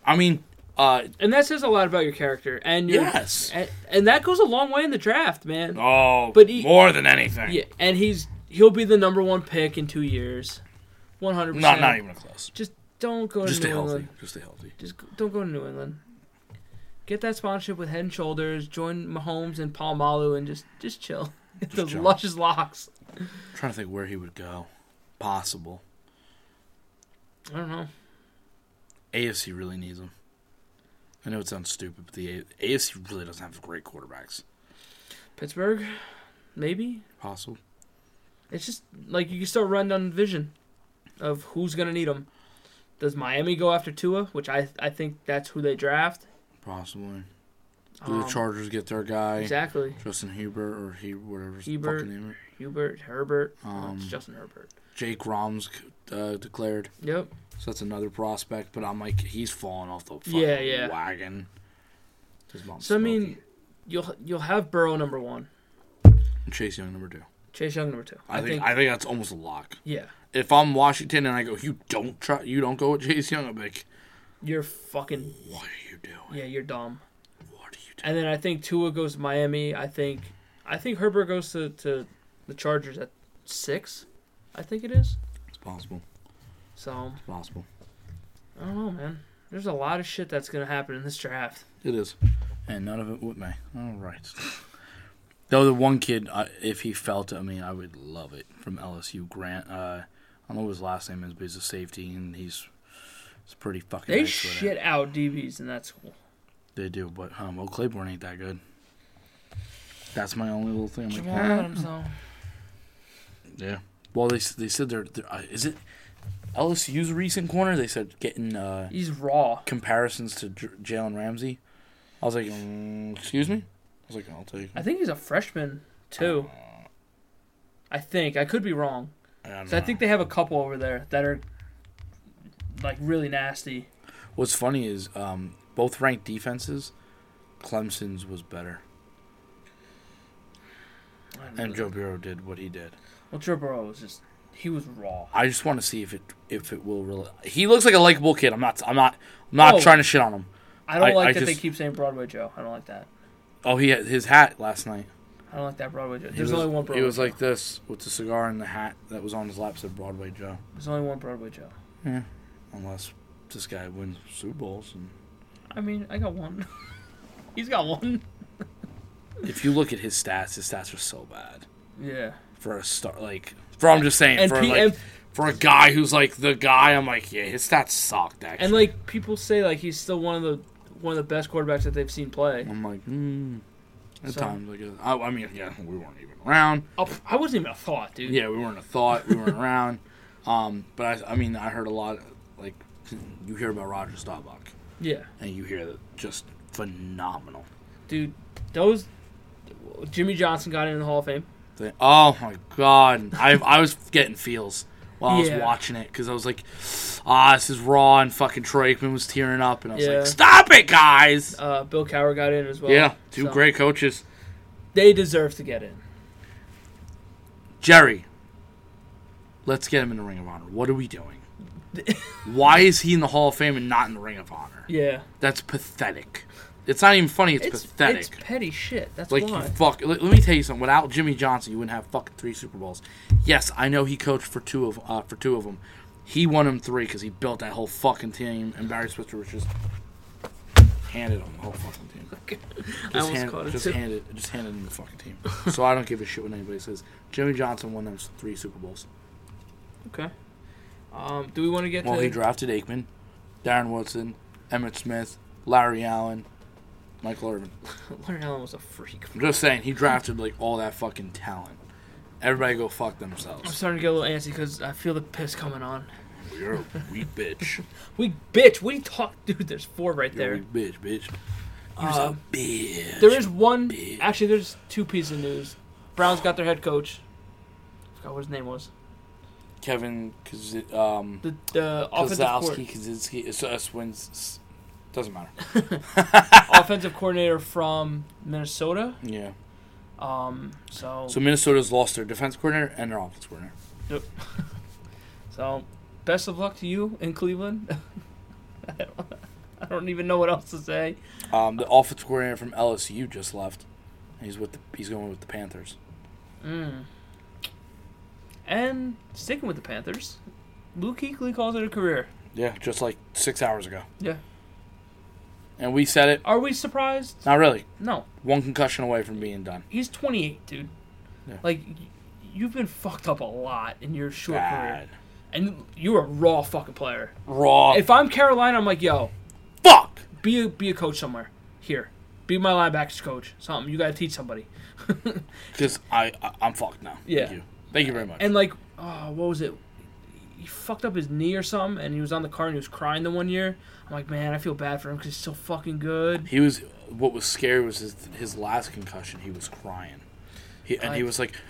I mean, uh, And that says a lot about your character. And your, Yes. And, and that goes a long way in the draft, man. oh, But he- more than anything, Yeah. And he's he'll be the number one pick in two years. One hundred not percent. not even close. Just don't go Just to stay New healthy. England. Just stay healthy. Just don't go to New England. Get that sponsorship with Head and Shoulders. Join Mahomes and Polamalu and just just chill. Get those chill. luscious locks. trying to think where he would go. Possible. I don't know. AFC really needs him. I know it sounds stupid, but the AFC really doesn't have great quarterbacks. Pittsburgh, maybe. Possible. It's just like you can still run down the vision of who's gonna need them. Does Miami go after Tua, which I I think that's who they draft. Possibly. Do Um, the Chargers get their guy? Exactly. Justin Hubert or he whatever his Hebert. fucking name is. Hubert, Herbert. Um, it's Justin Herbert. Jake Fromm uh, declared, Yep. so that's another prospect. But I'm like, he's falling off the fucking Yeah, yeah. wagon. So I mean, you'll you'll have Burrow number one, And Chase Young number two. Chase Young number two. I, think, I think that's almost a lock. yeah, If I'm Washington and I go, you don't try, you don't go with Chase Young, I'm like, you're fucking what are you doing? yeah, you're dumb. What are you doing? And then I think Tua goes to Miami. I think I think Herbert goes to, to the Chargers at six. I think it is. It's possible. So It's possible. I don't know, man. There's a lot of shit that's gonna happen in this draft. It is, and none of it with me. All right. Though the one kid, uh, if he felt it, I mean, I would love it from LSU. Grant, uh, I don't know what his last name is, but he's a safety, and he's it's pretty fucking. They nice with it. shit out DBs, and that's cool. They do, but um, Oak Claiborne ain't that good. That's my only little thing. I'm like, Jamal. Adams, though. yeah. Well, they they said they're, they're uh, is it LSU's recent corner? They said getting uh, He's raw. comparisons to J- Jalen Ramsey. I was like, mm, excuse me. I was like, I'll take. I think he's a freshman too. I think I could be wrong. I, don't 'Cause I think they have a couple over there that are like really nasty. What's funny is um, both ranked defenses, Clemson's was better, and. Joe Burrow did what he did. Well, Joe Burrow was just he was raw. I just want to see if it if it will really. He looks like a likable kid. I'm not. I'm not. I'm not Oh. trying to shit on him. I don't I- like I that they keep saying Broadway Joe. I don't like that. Oh, he had his hat last night. I don't like that Broadway Joe. There's was, only one Broadway. He was Joe. like this with the cigar and the hat that was on his lap said Broadway Joe. There's only one Broadway Joe. Unless this guy wins Super Bowls. And I mean, I got one. He's got one. if you look at his stats, his stats are so bad Yeah. for a start. Like For I'm just saying, And for P- like, and- for a guy who's like the guy, I'm like, yeah, his stats sucked. Actually, And like people say, like he's still one of the one of the best quarterbacks that they've seen play. I'm like, hmm. At So- times, like, I, I mean, yeah, we weren't even around. Oh, I wasn't even a thought, dude. Yeah, we weren't a thought. We weren't around. Um, but I, I mean, I heard a lot. You hear about Roger Staubach, Yeah, and you hear that just phenomenal. dude. Those Jimmy Johnson got in the Hall of Fame. thing. Oh my god, I I was getting feels while I was watching it because I was like, ah, this is raw, and fucking Troy Aikman was tearing up, and I was Yeah. like, stop it, guys. Uh, Bill Cowher got in as well. yeah, two So, great coaches. They deserve to get in. Jerry, let's get him in the Ring of Honor. What are we doing? Why is he in the Hall of Fame and not in the Ring of Honor? Yeah, That's pathetic. It's not even funny. It's, it's pathetic. It's petty shit. That's Like why. fuck. Let, let me tell you something. Without Jimmy Johnson, you wouldn't have fucking three Super Bowls. Yes, I know he coached for two of uh, for two of them. He won them three because he built that whole fucking team, and Barry Switzer was just handed him the whole fucking team. I Just, almost hand, caught it just too. handed, just handed him the fucking team. so I don't give a shit what anybody says. Jimmy Johnson won those three Super Bowls. Okay. Um, do we want to get Well, to? he drafted Aikman, Darren Woodson, Emmitt Smith, Larry Allen, Michael Irvin. Larry Allen was a freak. I'm just saying, he drafted like all that fucking talent. Everybody go fuck themselves. I'm starting to get a little antsy because I feel the piss coming on. You're a weak bitch. We bitch. What you talk, dude? There's four right You're a there. weak bitch, bitch. You's Um, a bitch. There is one. bitch. Actually, there's two pieces of news. Browns got their head coach. I forgot what his name was. Kevin Kaz- um, The the offensive. Kozlowski, Kaczynski, it's, uh, s- doesn't matter. offensive coordinator from Minnesota. Yeah. Um, so So Minnesota's lost their defense coordinator and their offense coordinator. Yep. so best of luck to you in Cleveland. I, don't, I don't even know what else to say. Um, the offense coordinator from LSU just left. He's with the, he's going with the Panthers. Mm. And sticking with the Panthers, Luke Kuechly calls it a career. Yeah, just like six hours ago. Yeah. And we said it. Are we surprised? Not really. No. One concussion away from being done. He's 28, dude. Yeah. Like, you've been fucked up a lot in your short career. Bad. And you're a raw fucking player. Raw. If I'm Carolina, I'm like, yo, fuck. be a, be a coach somewhere. Here. Be my linebackers coach. Something. You got to teach somebody. Because I, I I'm fucked now. Yeah. Thank you. Very much. And, like, oh, what was it? He fucked up his knee or something, and he was on the car and he was crying the one year. I'm like, man, I feel bad for him because he's so fucking good. he was. What was scary was his, his last concussion. He was crying. He, and he was like.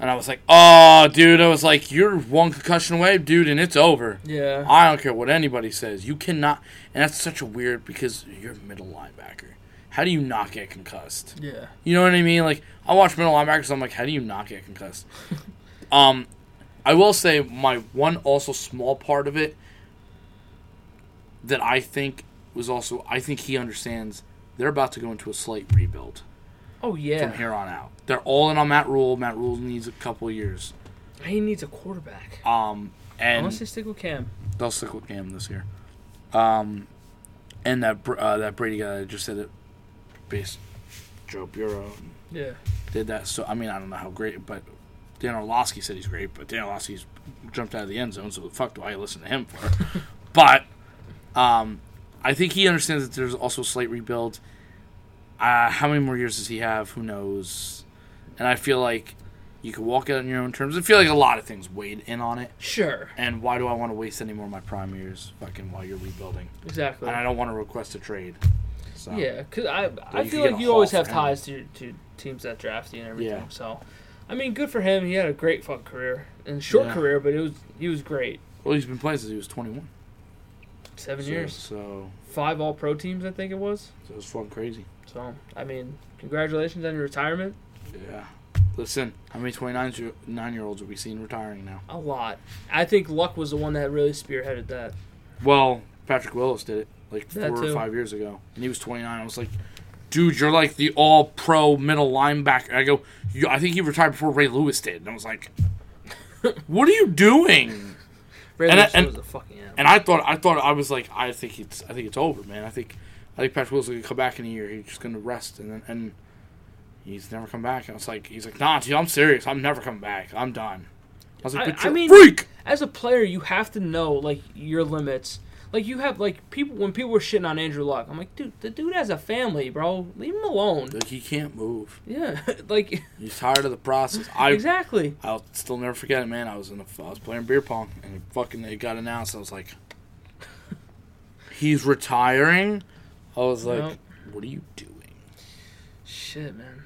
And I was like, oh, dude. I was like, you're one concussion away, dude, and it's over. Yeah. I don't care what anybody says. You cannot. And that's such a weird because you're a middle linebacker. How do you not get concussed? Yeah. You know what I mean? Like I watch middle linebackers. I'm like, how do you not get concussed? um, I will say my one also small part of it that I think was also I think he understands they're about to go into a slight rebuild Oh, yeah. from here on out. They're all in on Matt Rhule. Matt Rhule needs a couple years. He needs a quarterback. Um, and Unless they stick with Cam. they'll stick with Cam this year. Um, and that uh, that Brady guy just said it, based Joe Burrow Yeah. did that. So I mean, I don't know how great, but Dan Orlovsky said he's great, but Dan Orlovsky's jumped out of the end zone, so the fuck do I listen to him for? but um, I think he understands that there's also a slight rebuild. Uh, how many more years does he have? Who knows? And I feel like you could walk out on your own terms. I feel like a lot of things weighed in on it. Sure. And why do I want to waste any more of my prime years fucking while you're rebuilding? Exactly. And I don't want to request a trade. So Yeah, because I, I feel like you always have ties to, to teams that draft you and everything. Yeah. So, I mean, good for him. He had a great fun career and short Yeah. career, but it was he was great. Well, he's been playing since he was 21. Seven So- years, So, five All Pro teams, I think it was. so it was fun crazy. So, I mean, congratulations on your retirement. Yeah. Listen, how many 29 year- nine year olds have we seen retiring now? A lot. I think Luck was the one that really spearheaded that. Well, Patrick Willis did it like That four or five years ago, and he was 29. I was like, dude, you're like the all pro middle linebacker. I go, you, I think he retired before Ray Lewis did. And I was like, what are you doing? Ray And I- Lewis and- was a fucking animal. And I thought, I thought, I was like, I think it's, I think it's over, man. I think, I think Patrick is gonna come back in a year. He's just gonna rest, and then, and He's never come back. I was like, he's like, nah, dude, I'm serious. I'm never coming back. I'm done. I was like, I- but I mean- freak. As a player, you have to know like your limits. Like you have like people when people were shitting on Andrew Luck, I'm like, dude, the dude has a family, bro. Leave him alone. Like he can't move. Yeah, like He's tired of the process. I exactly. I'll still never forget it, man. I was in a, I was playing beer pong and it fucking it got announced. I was like, he's retiring. I was like, what are you doing? Shit, man.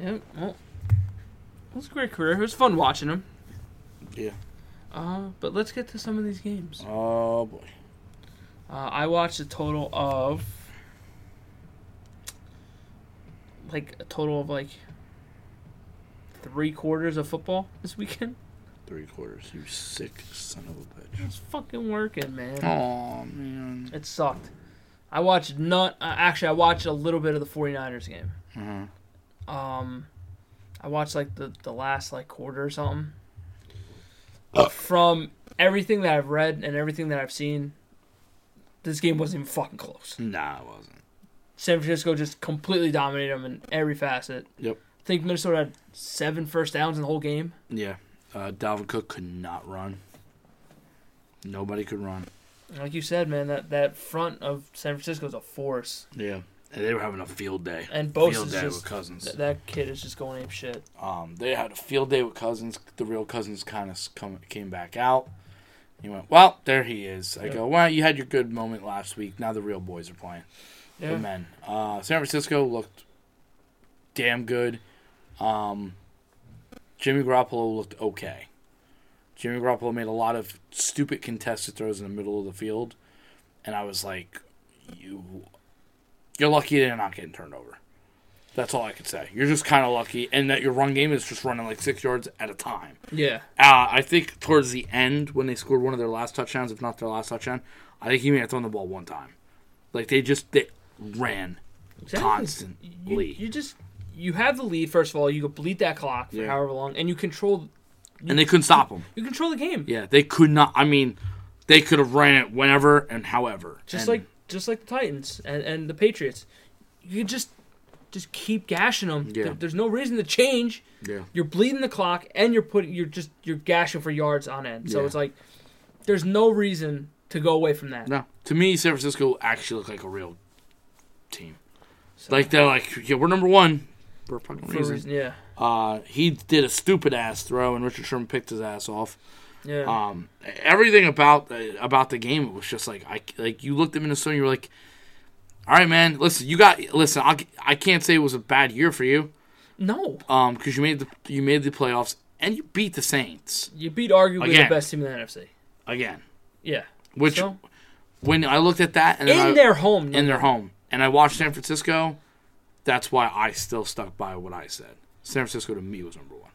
Yeah, well, it was a great career. It was fun watching him. Yeah. Uh, but let's get to some of these games. Oh boy. Uh, I watched a total of like a total of like three quarters of football this weekend. Three quarters. You sick son of a bitch. It's fucking working, man. Oh man. It sucked. I watched not uh, actually I watched a little bit of the 49ers game. Uh-huh. Um I watched like the the last like quarter or something. Uh. From everything that I've read and everything that I've seen, this game wasn't even fucking close. Nah, it wasn't. San Francisco just completely dominated them in every facet. Yep. I think Minnesota had seven first downs in the whole game. Yeah. Uh, Dalvin Cook could not run. Nobody could run. Like you said, man, that, that front of San Francisco is a force. Yeah. And they were having a field day. And both field day just with Cousins. th- that kid is just going ape shit. Um, they had a field day with Cousins. The real Cousins kind of come came back out. He went, well, there he is. I go, well, you had your good moment last week. Now the real boys are playing. Yeah. The men. Uh, San Francisco looked damn good. Um, Jimmy Garoppolo looked okay. Jimmy Garoppolo made a lot of stupid contested throws in the middle of the field, and I was like, "You, you're lucky they're not getting turned over." That's all I could say. You're just kind of lucky, and that your run game is just running like six yards at a time. Yeah. Uh, I think towards the end, when they scored one of their last touchdowns, if not their last touchdown, I think he may have thrown the ball one time. Like they just they ran Exactly. constantly. You, you just you have the lead first of all. You bleed that clock for Yeah. however long, and you control and they couldn't stop them. you control the game. Yeah, they could not. I mean, they could have ran it whenever and however. Just And- like just like the Titans and, and the Patriots. You just just keep gashing them. Yeah. There- there's no reason to change. yeah, You're bleeding the clock, and you're putting you're just you're gashing for yards on end. So Yeah. it's like there's no reason to go away from that. no. To me, San Francisco actually looked like a real team. So, Like they're like, yeah, we're number one for a fucking reason. reason, yeah, Uh, he did a stupid ass throw, and Richard Sherman picked his ass off. yeah. Um, everything about about the game it was just like I like you looked at Minnesota, and you were like, all right, man, listen, you got listen. I, I can't say it was a bad year for you, no, um, because you made the you made the playoffs and you beat the Saints you beat arguably Again. the best team in the NFC. again. Yeah, Which so, when I looked at that and in I, their home. in their home and I watched San Francisco, that's why I still stuck by what I said. San Francisco to me was number one,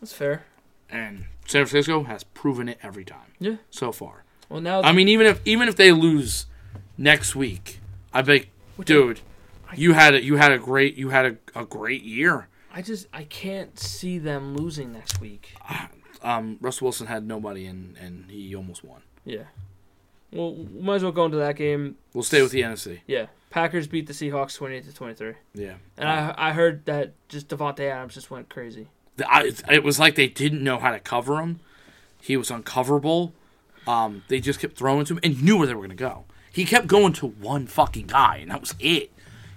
That's fair. and San Francisco has proven it every time. Yeah. so far. Well, now I mean, even if even if they lose next week, I'd be like, Which dude, you had a, you had a great you had a, a great year. I just I can't see them losing next week. Um, Russell Wilson had nobody, and and he almost won. Yeah. Well, we might as well go into that game. We'll stay with the NFC. Yeah, Packers beat the Seahawks twenty-eight to twenty-three, Yeah, and I I heard that just Davante Adams just went crazy. The- I, it was like they didn't know how to cover him. He was uncoverable. Um, they just kept throwing to him, and knew where they were gonna go. He kept going to one fucking guy, and that was it.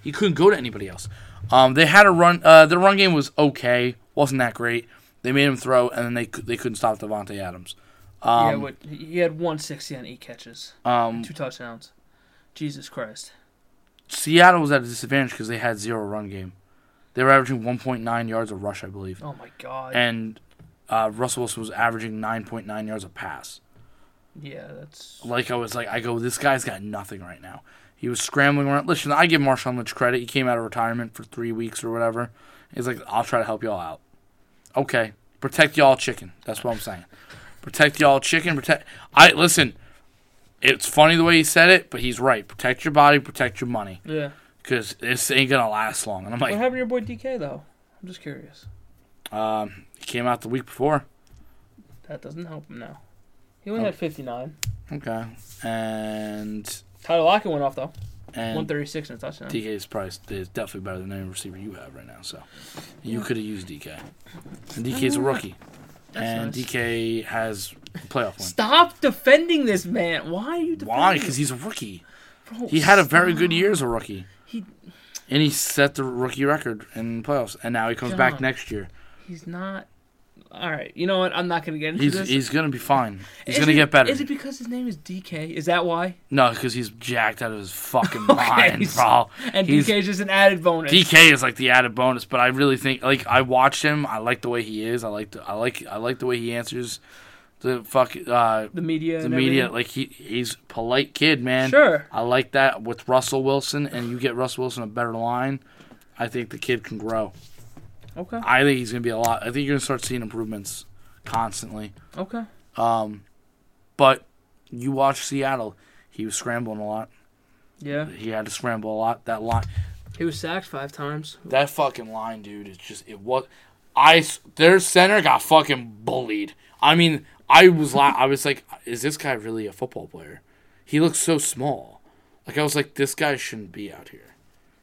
He couldn't go to anybody else. Um, they had a run. Uh, the run game was okay, wasn't that great. They made him throw, and then they they couldn't stop Davante Adams. yeah, Um, what he had one sixty on eight catches, um, two touchdowns. Jesus Christ. Seattle was at a disadvantage because they had zero run game. They were averaging 1.9 yards a rush, I believe, Oh my God. and uh, Russell Wilson was averaging 9.9 yards a pass. Yeah, that's Like I was like, I go, this guy's got nothing right now. He was scrambling around. Listen, I give Marshawn Lynch credit. He came out of retirement for three weeks or whatever. He's like, I'll try to help y'all out. Okay, protect y'all chicken. That's what I'm saying. Protect y'all chicken. Protect. I listen. It's funny the way he said it, but he's right. Protect your body. Protect your money. yeah. because this ain't gonna last long. And I'm like, What happened to your boy DK though? I'm just curious. um, he came out the week before. That doesn't help him now. He only had 59. Okay, and Tyler Lockett went off though. And 136 and a touchdown. DK's price is definitely better than any receiver you have right now. So you could have used DK. And DK's a ah, rookie. That's and nice. DK has a playoff win. Stop defending this man. Why are you defending Why? Because he's a rookie. Bro, He had a very good year as a rookie. He- and he set the rookie record in playoffs. And now he comes back next year. He's not. All right. You know what? I'm not going to get into He's this. he's gonna be fine. He's Is gonna it- get better. Is it because his name is DK? Is that why? no, because he's jacked out of his fucking Okay, mind, bro. And He's- DK is just an added bonus. DK is like the added bonus, but I really think like I watched him. I like the way he is. I like the I like I like the way he answers the fuck uh, the media. the media. everything. Like he he's a polite kid, man. Sure. I like that with Russell Wilson, and you get Russell Wilson a better line. I think the kid can grow. Okay. I think he's gonna be a lot. I think you're gonna start seeing improvements constantly. Okay. Um, but you watch Seattle. He was scrambling a lot. Yeah. He had to scramble a lot. That line, He was sacked five times. that fucking line, dude. It's just it was. I their center got fucking bullied. I mean, I was la- I was like, is this guy really a football player? He looks so small. Like I was like, this guy shouldn't be out here.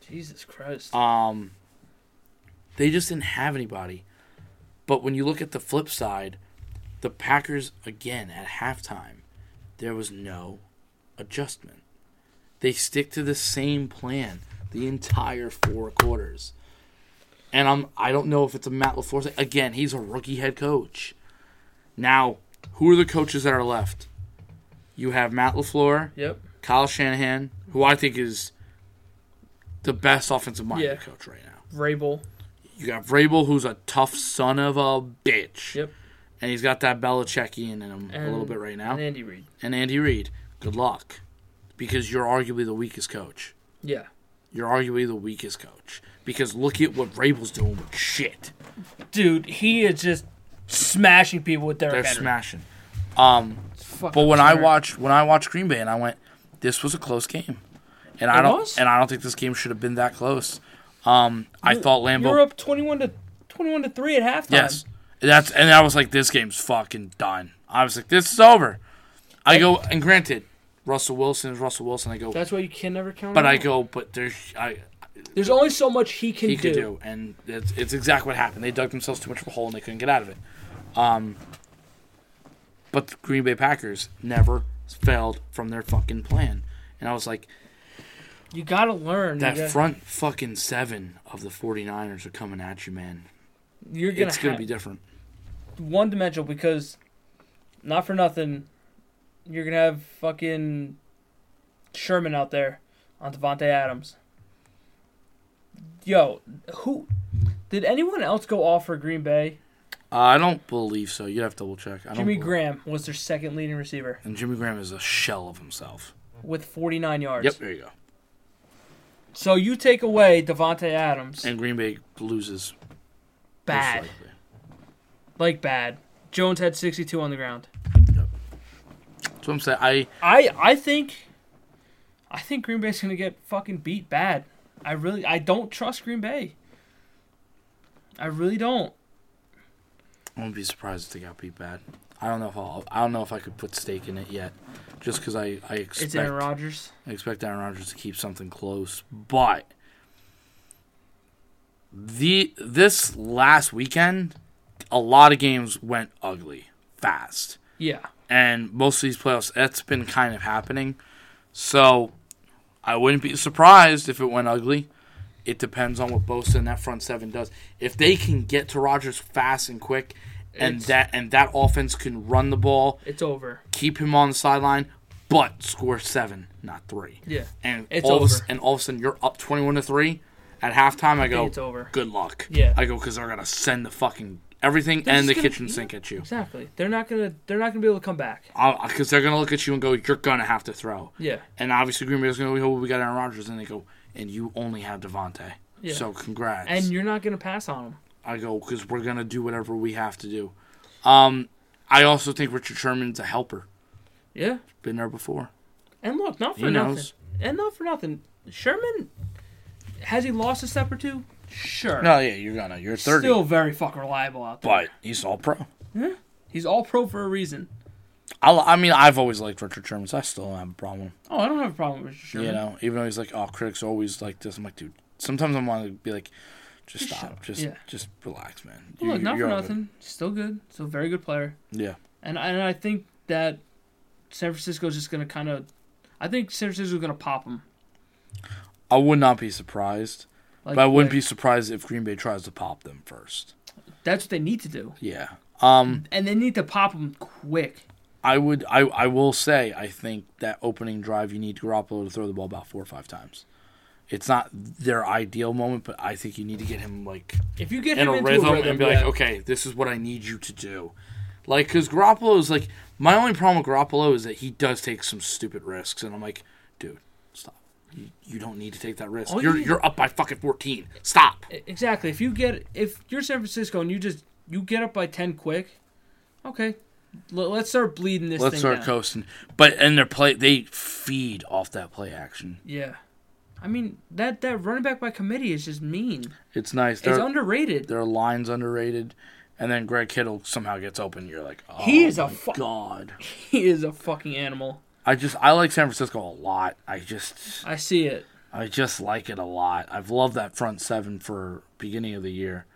Jesus Christ. Um, they just didn't have anybody. But when you look at the flip side, the Packers again at halftime, there was no adjustment. They stick to the same plan the entire four quarters. And I'm I don't know if it's a Matt LaFleur thing. Again, he's a rookie head coach. Now, who are the coaches that are left? You have Matt LaFleur, Yep. Kyle Shanahan, who I think is the best offensive minded Yeah. coach right now. Vrabel. You got Vrabel, who's a tough son of a bitch. Yep. And he's got that Belichickian in him a little bit right now. And Andy Reid. And Andy Reid, good luck. Because you're arguably the weakest coach. Yeah. You're arguably the weakest coach. Because look at what Vrabel's doing with shit. Dude, he is just smashing people with their. They're Henry. smashing. Um, but when I watched when I watched Green Bay and I went, this was a close game. And I don't was? and I don't think this game should have been that close. Um, I thought Lambeau You were up 21 to 21 to 3 at halftime. Yes. That's and I was like, this game's fucking done. I was like, this is over. I go and granted, Russell Wilson is Russell Wilson. I go, That's why you can never count but I go, but there's I There's only so much he can he do. could do, and it's it's exactly what happened. They dug themselves too much of a hole and they couldn't get out of it. Um, but the Green Bay Packers never failed from their fucking plan, and I was like, You got to learn. that gotta- front fucking seven of the 49ers are coming at you, man. you're gonna It's gonna be different. one dimensional because not for nothing, you're gonna have fucking Sherman out there on Davante Adams. Yo, who did anyone else go off for Green Bay? Uh, I don't believe so. You'd have to double check. I Jimmy Graham was their second leading receiver And Jimmy Graham is a shell of himself. with 49 yards. Yep, there you go. So you take away Davante Adams, And Green Bay loses. bad, like bad. Jones had 62 on the ground. That's what I'm saying. I I I think I think Green Bay's gonna get fucking beat bad. I really I don't trust Green Bay. I really don't. I wouldn't be surprised if they got beat bad. I don't know if I'll, I don't know if I could put stake in it yet, just because I I It's expect Aaron Rodgers. I expect Aaron Rodgers to keep something close. But the this last weekend, a lot of games went ugly fast. Yeah. and most of these playoffs, that's been kind of happening. So I wouldn't be surprised if it went ugly. It depends on what Bosa and that front seven does. If they can get to Rodgers fast and quick, and It's- that and that offense can run the ball, It's over. keep him on the sideline, but score seven, not three. Yeah. And It's all Of a, over. and all of a sudden you're up twenty-one to three at halftime. I go, it's over. good luck. Yeah. I go because they're gonna send the fucking everything They're and the gonna- kitchen yeah. sink at you. Exactly. They're not gonna they're not gonna be able to come back. Because they're gonna look at you and go, "You're gonna have to throw." Yeah. And obviously Green Bay's gonna go, "Oh, we got Aaron Rodgers," and they go, "And you only have Davante." Yeah. So congrats. And you're not gonna pass on them. I go because we're gonna do whatever we have to do. Um, I also think Richard Sherman's a helper. Yeah. Been there before. And look, not for He nothing. knows. And not for nothing. Sherman has he lost a step or two? Sure. No, yeah, you're gonna. You're thirty, Still very fucking reliable out there. but he's all pro. Yeah, he's all pro for a reason. I, I mean, I've always liked Richard Sherman, so I still don't have a problem. Oh, I don't have a problem with Richard Sherman. You know, even though he's like, oh, critics always like this. I'm like, dude. Sometimes I want to be like, just, Just stop, just Yeah. just relax, man. Well, look, not for you're good. nothing. Still good. Still a very good player. Yeah, And and I think that San Francisco's just gonna kind of. I think San Francisco's gonna pop him. I would not be surprised, Like, but I wouldn't like, be surprised if Green Bay tries to pop them first. That's what they need to do, Yeah. Um, and they need to pop them quick. I would. I I will say. I think that opening drive, you need Garoppolo to throw the ball about four or five times. It's not their ideal moment, but I think you need to get him like If you get in him a into rhythm, a rhythm and be yeah. like, okay, this is what I need you to do. Like, because Garoppolo is like, my only problem with Garoppolo is that he does take some stupid risks, and I'm like, dude, stop. You, you don't need to take that risk. All you You're need- you're up by fucking 14. Stop. Exactly. If you get if you're San Francisco and you just you get up by ten quick, okay, let's start bleeding this. Let's start down. coasting. But and their play, they feed off that play action. Yeah, I mean that that running back by committee is just mean. It's nice. It's Their, underrated. their line's underrated, and then Greg Kittle somehow gets open. You're like, oh He is a fu- god. He is a fucking animal. I just I like San Francisco a lot. I just I see it. I just like it a lot. I've loved that front seven for beginning of the year,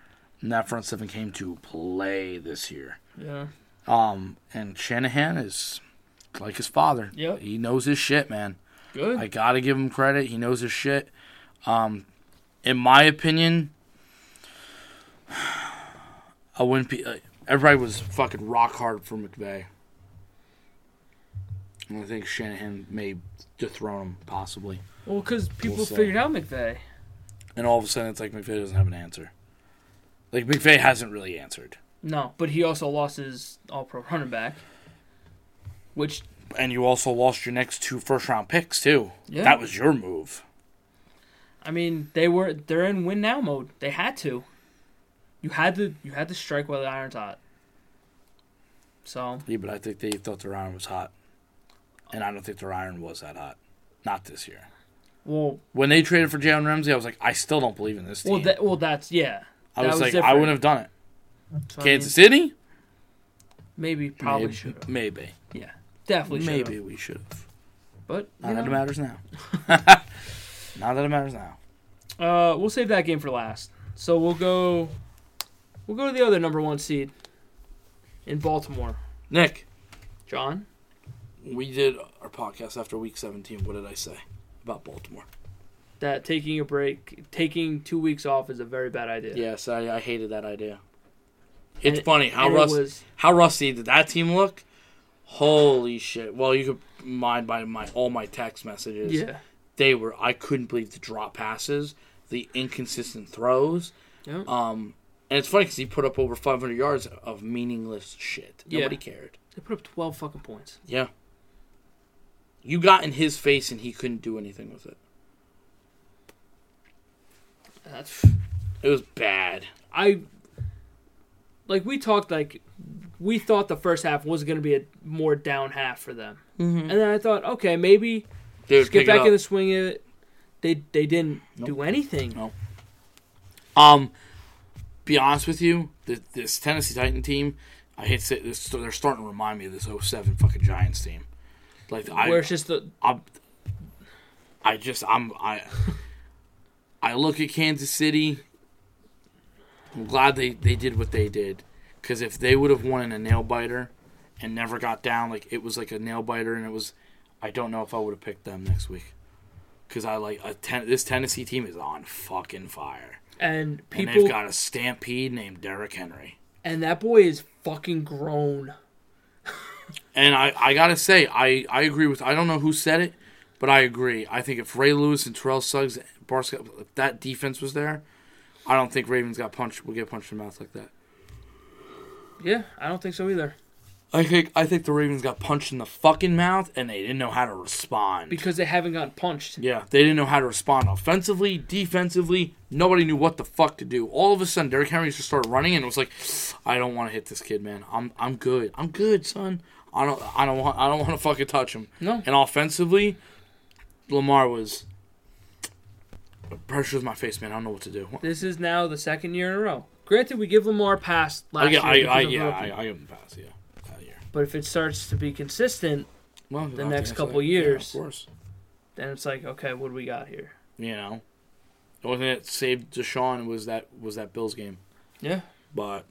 and that front seven came to play this year. Yeah. Um, and Shanahan is like his father. Yep. he knows his shit, man. Good. I gotta give him credit. He knows his shit. Um, in my opinion, I wouldn't be. Uh, everybody was fucking rock hard for McVay. And I think Shanahan may dethrone him possibly. well, because people We'll figured out McVay. And all of a sudden, it's like McVay doesn't have an answer. Like McVay hasn't really answered. No, but he also lost his All-Pro running back, which And you also lost your next two first round picks too. Yeah. That was your move. I mean they were they're in win now mode. They had to. You had to you had to strike while the iron's hot. So Yeah, but I think they thought their iron was hot. And I don't think their iron was that hot. Not this year. well When they traded for Jalen Ramsey, I was like, I still don't believe in this team. well that well that's yeah. I was, was like, I wouldn't have done it. So, I Kansas mean, City? maybe probably maybe, should have. Maybe. Yeah, definitely should Maybe have. we should have. But Not you that it matters now. Not that it matters now. uh, we'll save that game for last. So we'll go we'll go to the other number one seed in Baltimore. Nick, John, we did our podcast after week 17. What did I say about Baltimore? that taking a break, taking two weeks off is a very bad idea. Yes, I, I hated that idea. It's And- funny how it rusty was how rusty did that team look. Holy shit! Well, you could mind by my all my text messages. yeah. they were. I couldn't believe the drop passes, the inconsistent throws. Yeah. Um, and it's funny because he put up over 500 yards of meaningless shit. Yeah. Nobody cared. They put up 12 fucking points. Yeah. You got in his face and he couldn't do anything with it. That's It was bad. I like we talked like we thought the first half was going to be a more down half for them. Mm-hmm. And then I thought, okay, maybe Dude, just get back in the swing of it. They they didn't Nope. do anything. No. Um, be honest with you, th- this Tennessee Titan team, I hate to say this, they're starting to remind me of this 07 fucking Giants team. Like I, Where it's just the I'm, I just I'm I I look at Kansas City. I'm glad they they did what they did because if they would have won in a nail biter and never got down, like it was like a nail biter, and it was, I don't know if I would have picked them next week because I like a ten, this Tennessee team is on fucking fire, and and people they've got a stampede named Derrick Henry. And that boy is fucking grown. And I, I gotta say, I, I agree with. I don't know who said it, but I agree. I think if Ray Lewis and Terrell Suggs, Barca, if that defense was there, I don't think Ravens got punched. Will get punched in the mouth like that. Yeah, I don't think so either. I think I think the Ravens got punched in the fucking mouth, and they didn't know how to respond. Because they haven't gotten punched. yeah, they didn't know how to respond offensively, defensively. Nobody knew what the fuck to do. All of a sudden, Derrick Henry just started running, and it was like, I don't want to hit this kid, man. I'm I'm good. I'm good, son. I don't I don't want I don't want to fucking touch him. No. And offensively, Lamar was pressure's my face, man. I don't know what to do. This is now the second year in a row. Granted, we give Lamar a pass last I, year. I, I, yeah. I, I give him a pass. Yeah, that year. But if it starts to be consistent, Well, The next couple so. Yeah, years. of course. then it's like, okay, what do we got here? You know, the only thing that saved Deshaun was that was that Bills game. Yeah. But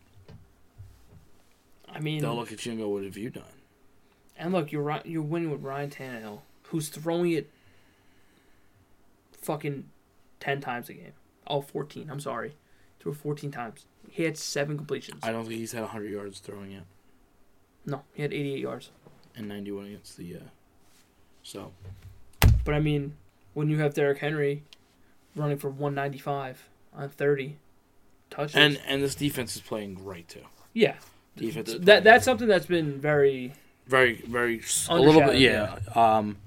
I mean, they'll look at you and go, "What have you done?" and look, you're you're winning with Ryan Tannehill, who's throwing it fucking 10 times a game. Oh, 14. I'm sorry. Threw 14 times. He had seven completions. I don't think he's had 100 yards throwing yet. no, he had 88 yards. and 91 against the. Uh, so But I mean, when you have Derrick Henry running for 195 on 30 touches, and and this defense is playing great too. yeah, Defense that that's something that's been very very very a little bit Undershadowed, yeah. Um,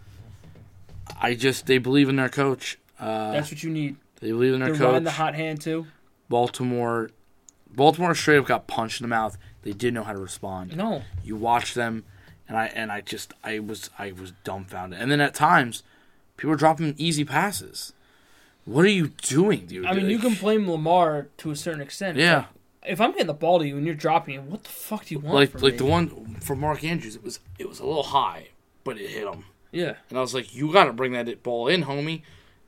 I just they believe in their coach. Uh, that's what you need. they believe in their They're coach. riding the hot hand too. Baltimore, Baltimore straight up got punched in the mouth. They didn't know how to respond. No, You watch them, and I and I just I was I was dumbfounded. And then at times, people were dropping easy passes. What are you doing, dude? I mean you can blame Lamar to a certain extent. Yeah, If I'm getting the ball to you and you're dropping it, what the fuck do you want? like like me? the one for Mark Andrews. It was it was a little high, but it hit him. Yeah, And I was like, you got to bring that ball in, homie.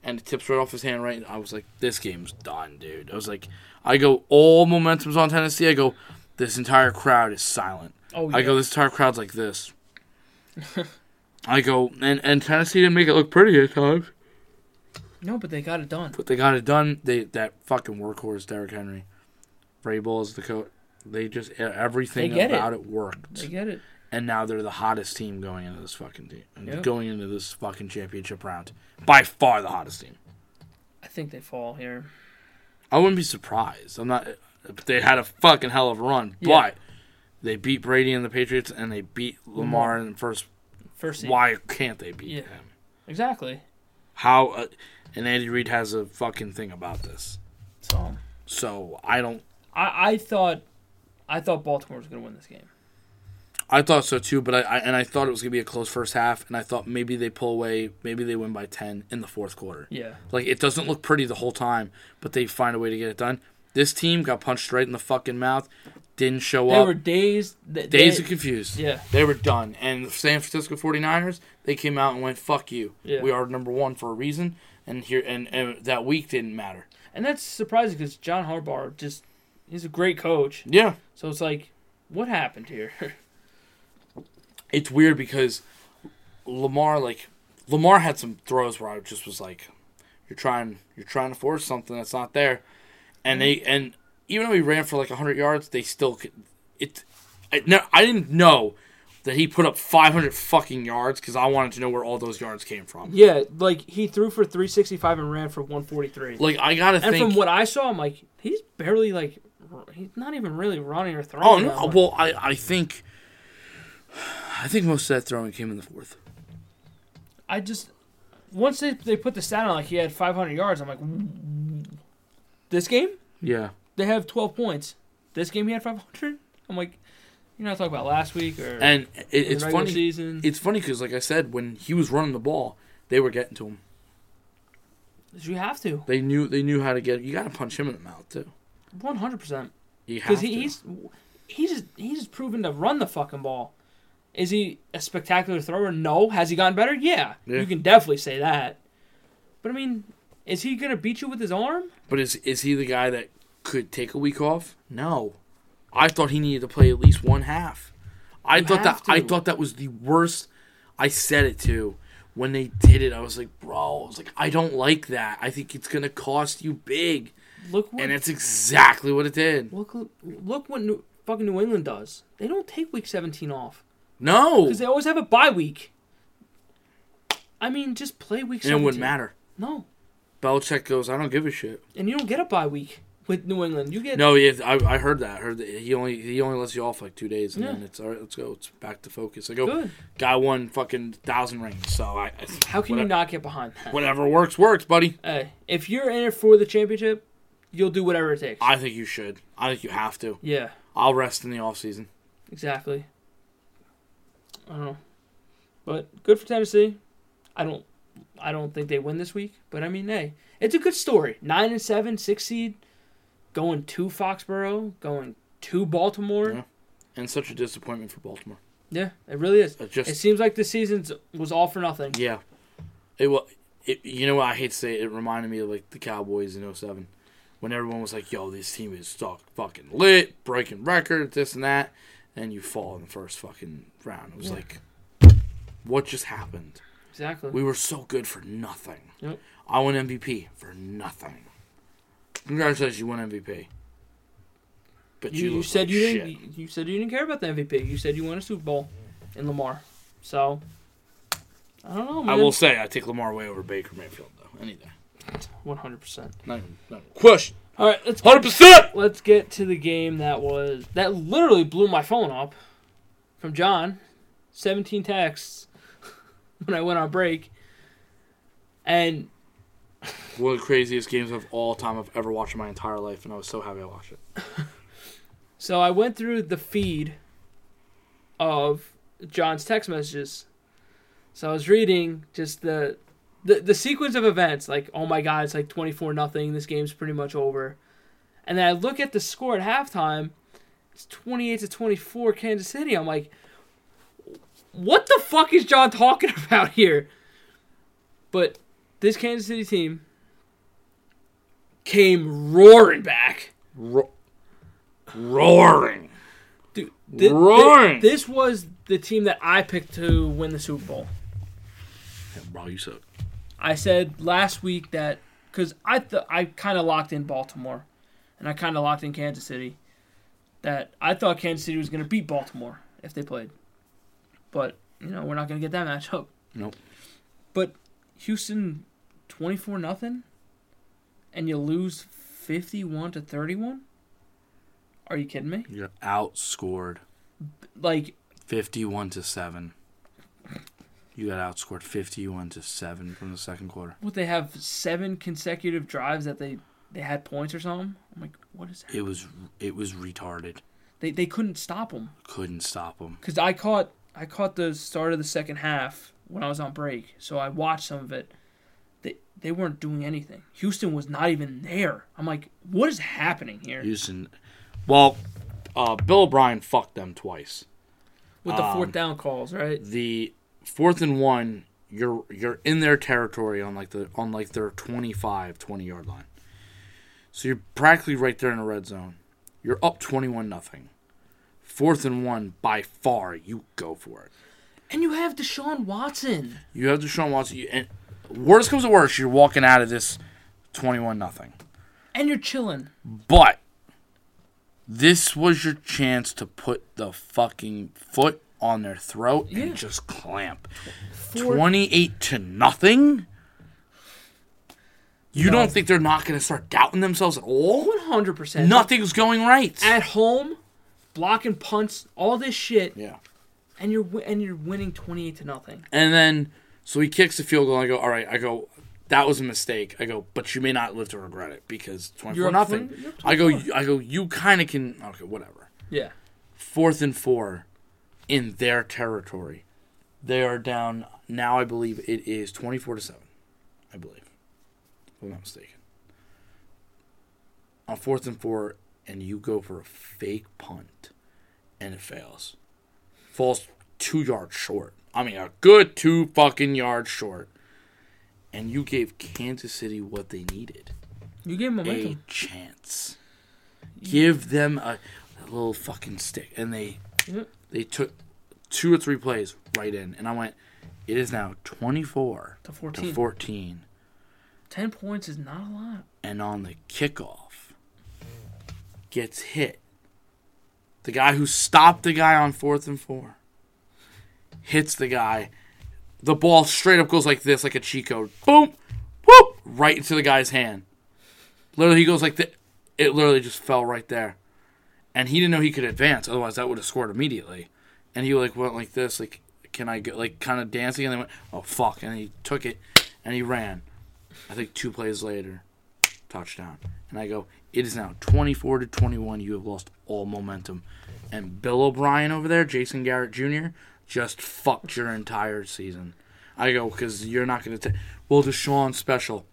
And it tips right off his hand, right? I was like, this game's done, dude. I was like, I go, all momentum's on Tennessee. I go, this entire crowd is silent. oh yeah. I go, this entire crowd's like this. I go, and, and Tennessee didn't make it look pretty at times. no, but they got it done. But they got it done. They That fucking workhorse, Derrick Henry. Vrabel is the coach. They just, everything They get it. about it, worked. They get it. And now they're the hottest team going into this fucking team, Yeah. going into this fucking championship round. By far the hottest team. I think they fall here. I wouldn't be surprised. I'm not. They had a fucking hell of a run, Yeah. but they beat Brady and the Patriots, and they beat Lamar in the first. First. Why can't they beat Yeah. him? Exactly. How? Uh, and Andy Reid has a fucking thing about this. So So I don't. I, I thought I thought Baltimore was gonna win this game. I thought so too, but I, I and I thought it was gonna be a close first half, and I thought maybe they pull away, maybe they win by ten in the fourth quarter. Yeah. Like it doesn't look pretty the whole time, but they find a way to get it done. This team got punched right in the fucking mouth, didn't show They up, They were dazed. They, dazed they- and confused. Yeah. They were done. And the San Francisco 49ers, they came out and went, "Fuck you. Yeah. We are number 1 for a reason." And here and, and that week didn't matter. And that's surprising because John Harbaugh just he's a great coach. Yeah. So it's like, what happened here? It's weird because Lamar like Lamar had some throws where I just was like, "You're trying, you're trying to force something that's not there," and they mm-hmm. and even though he ran for like hundred yards, they still could. It, I, no, I didn't know that he put up 500 fucking yards because I wanted to know where all those yards came from. yeah, like he threw for 365 and ran for 143. Like I gotta and think. from what I saw, I'm like, he's barely like, he's not even really running or throwing. oh no! Well, I I think. I think most of that throwing came in the fourth. I just once they they put the stat on like he had 500 yards, I'm like, this game Yeah. they have 12 points. This game he had 500. I'm like, you're not talking about last week or And it, it's funny. season. It's funny because, like I said, when he was running the ball, they were getting to him. you have to They knew they knew how to get. You got to punch him in the mouth too. 100 percent You have because he's he's just he's just proven to run the fucking ball. Is he a spectacular thrower? No. Has he gotten better? Yeah, Yeah. you can definitely say that. But I mean, is he gonna beat you with his arm? but is is he the guy that could take a week off? No. I thought he needed to play at least one half. I You thought that to. I thought that was the worst. I said it too. When they did it, I was like, bro, I was like, I don't like that. I think it's gonna cost you big, Look what and it's exactly what it did. look look what New, fucking New England does. They don't take week 17 off No, because they always have a bye week. I mean, just play week and it wouldn't matter. No, Belichick goes, I don't give a shit. and you don't get a bye week with New England. You get No, yeah, I, I heard that. I heard that he only he only lets you off like two days, and Yeah. then it's all right. Let's go. It's back to focus. I go. good. Guy won fucking thousand rings, so I. I How can you not get behind that? Whatever works, works, buddy. Hey, if you're in it for the championship, you'll do whatever it takes. I think you should. I think you have to. yeah, I'll rest in the off season. exactly. I don't know, but good for Tennessee. I don't, I don't think they win this week, but I mean, hey, it's a good story. Nine and seven, six seed, going to Foxborough, going to Baltimore. Yeah. And such a disappointment for Baltimore. Yeah, it really is. It just It seems like the season was all for nothing. yeah, it was. It, you know what I hate to say it, it reminded me of like the Cowboys in 07. when everyone was like, "Yo, this team is stuck fucking lit, breaking records, this and that," and you fall in the first fucking round. It was Yeah. like, what just happened? Exactly. We were so good for nothing. Yep. I won MVP for nothing. Congratulations, you won MVP. But you, you look said like you shit. didn't. You said you didn't care about the MVP. You said you won a Super Bowl in Lamar. So I don't know, man. I will say I take Lamar way over Baker Mayfield though. Any day. One hundred percent. Not even, not even a question. All right, let's Hundred percent. let's get to the game that was that literally blew my phone up from John. Seventeen texts when I went on break, and One of the craziest games of all time I've ever watched in my entire life, and I was so happy I watched it. So I went through the feed of John's text messages. So I was reading just the the, the sequence of events, like, oh my god, it's like twenty four nothing, this game's pretty much over. And then I look at the score at halftime, it's twenty eight to twenty four Kansas City. I'm like, what the fuck is John talking about here? But this Kansas City team came roaring back. Ro- roaring. Dude, thi- Roaring. this was the team that I picked to win the Super Bowl. Yeah, bro, you suck. I said last week that because I th- I kind of locked in Baltimore, and I kind of locked in Kansas City. That I thought Kansas City was going to beat Baltimore if they played, but you know we're not going to get that matchup. Nope. But Houston, twenty four nothing, and you lose fifty one to thirty one. Are you kidding me? You're outscored Like fifty-one to seven. You got outscored fifty-one to seven from the second quarter. Would they have seven consecutive drives that they they had points or something? I'm like, what is that? It was it was retarded. They they couldn't stop them Couldn't stop them. because I caught I caught the start of the second half when I was on break, so I watched some of it. They they weren't doing anything. Houston was not even there. I'm like, what is happening here Houston. Well, uh, Bill O'Brien fucked them twice. with the fourth um, down calls? Right? The fourth and one, you're you're in their territory on like the on like their 25, 20 yard line. So you're practically right there in the red zone. You're up twenty one nothing. Fourth and one, by far, you go for it. And you have Deshaun Watson. You have Deshaun Watson. You, and worst comes to worst, you're walking out of this twenty one nothing. And you're chilling. But this was your chance to put the fucking foot on their throat Yeah. and just clamp. Four- 28 to nothing? You No. don't think they're not going to start doubting themselves at all? One hundred percent. Nothing's going right. at home, blocking punts, all this shit, Yeah. and you're and you're winning twenty eight to nothing. And then, so he kicks the field goal. And I go, all right. I go, that was a mistake. I go, but you may not live to regret it because twenty You're four up nothing. twenty- you're up I go, I go. You kind of can. Okay, whatever. Yeah. fourth and four in their territory. They are down now. I believe it is twenty-four to seven. I believe, if I'm not mistaken. On fourth and four, and you go for a fake punt, and it fails. Falls two yards short. I mean, a good two fucking yards short. And you gave Kansas City what they needed You gave them a chance. Give them a, a little fucking stick, and they Yep. They took two or three plays right in, and I went. It is now twenty four To 14. to fourteen, Ten points is not a lot. and on the kickoff, gets hit. The guy who stopped the guy on fourth and four hits the guy. The ball straight up goes like this, like a cheat code. Boom, whoop, right into the guy's hand. Literally, he goes like that. It literally just fell right there, and he didn't know he could advance. Otherwise, that would have scored immediately. And he like went like this, like, "Can I go?" Like kind of dancing, and then went, "Oh fuck!" And he took it, and he ran. I think two plays later, touchdown. And I go, it is now 24 to 21. You have lost all momentum. And Bill O'Brien over there, Jason Garrett Jr., just fucked your entire season. I go, because you're not going to take. Well, Deshaun special.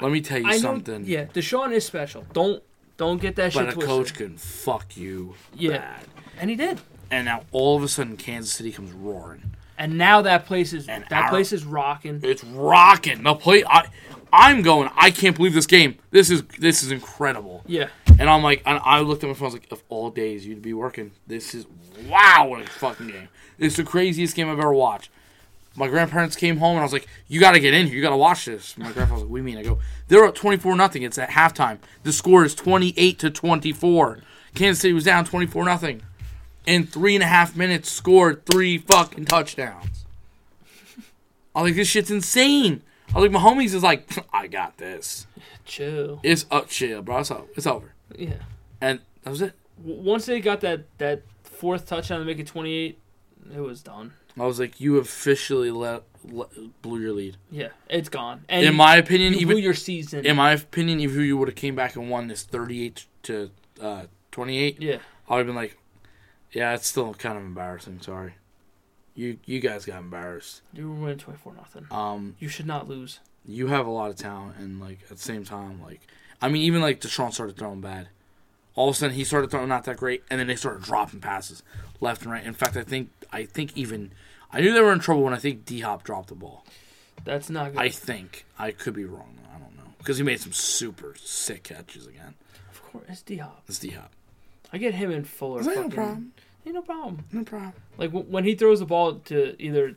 Let me tell you I know. something. Yeah, Deshaun is special. Don't don't get that But shit a twisted. coach can fuck you Yeah. bad. And he did. and now all of a sudden Kansas City comes roaring. And now that place is And that our- place is rocking. It's rocking. The play. I, I'm going. I can't believe this game. This is this is incredible. Yeah. And I'm like, and I looked at my phone. I was like, of all days you'd be working, this is wow, what a fucking game. It's the craziest game I've ever watched. My grandparents came home and I was like, you got to get in here. You got to watch this. My grandpa was like, what do you mean? I go, they're up 24 nothing. It's at halftime. The score is 28 to 24. Kansas City was down 24 nothing. In three and a half minutes, scored three fucking touchdowns. I was like, this shit's insane. I was like, my homies is like, I got this. Chill. It's up, chill, bro. It's, up. it's over. Yeah. And that was it. W- Once they got that that fourth touchdown to make it 28, it was done. I was like, you officially let, let blew your lead. Yeah, it's gone. And In my opinion, you even blew your season. in my opinion, if you would have came back and won this thirty-eight to uh, twenty-eight, yeah. I would have been like, yeah, it's still kind of embarrassing. Sorry, you you guys got embarrassed. You were winning 24 nothing. Um, You should not lose. you have a lot of talent, and like at the same time, like I mean, even like Deshaun started throwing bad. All of a sudden, he started throwing not that great, and then they started dropping passes left and right. In fact, I think I think even I knew they were in trouble when I think D Hop dropped the ball. That's not good. I think I could be wrong. though. I don't know because he made some super sick catches again. of course, it's D Hop. It's D Hop. I get him and Fuller. No problem. Ain't no problem. No problem. Like w- when he throws the ball to either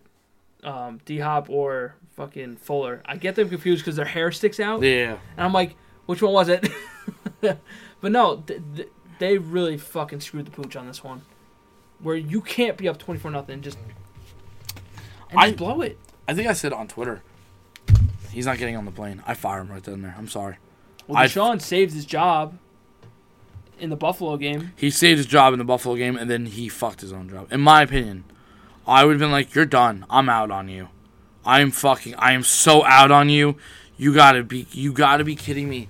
um, D Hop or fucking Fuller, I get them confused because their hair sticks out, Yeah. and I'm like, which one was it? but no, th- th- they really fucking screwed the pooch on this one, where you can't be up 24 nothing and just I- blow it. I think I said on Twitter. He's not getting on the plane. I fire him right then and there. I'm sorry. Well, I- Deshaun saved his job in the Buffalo game. He saved his job in the Buffalo game, and then he fucked his own job. In my opinion, I would have been like, "You're done. I'm out on you. I'm fucking. I am so out on you. You gotta be. You gotta be kidding me.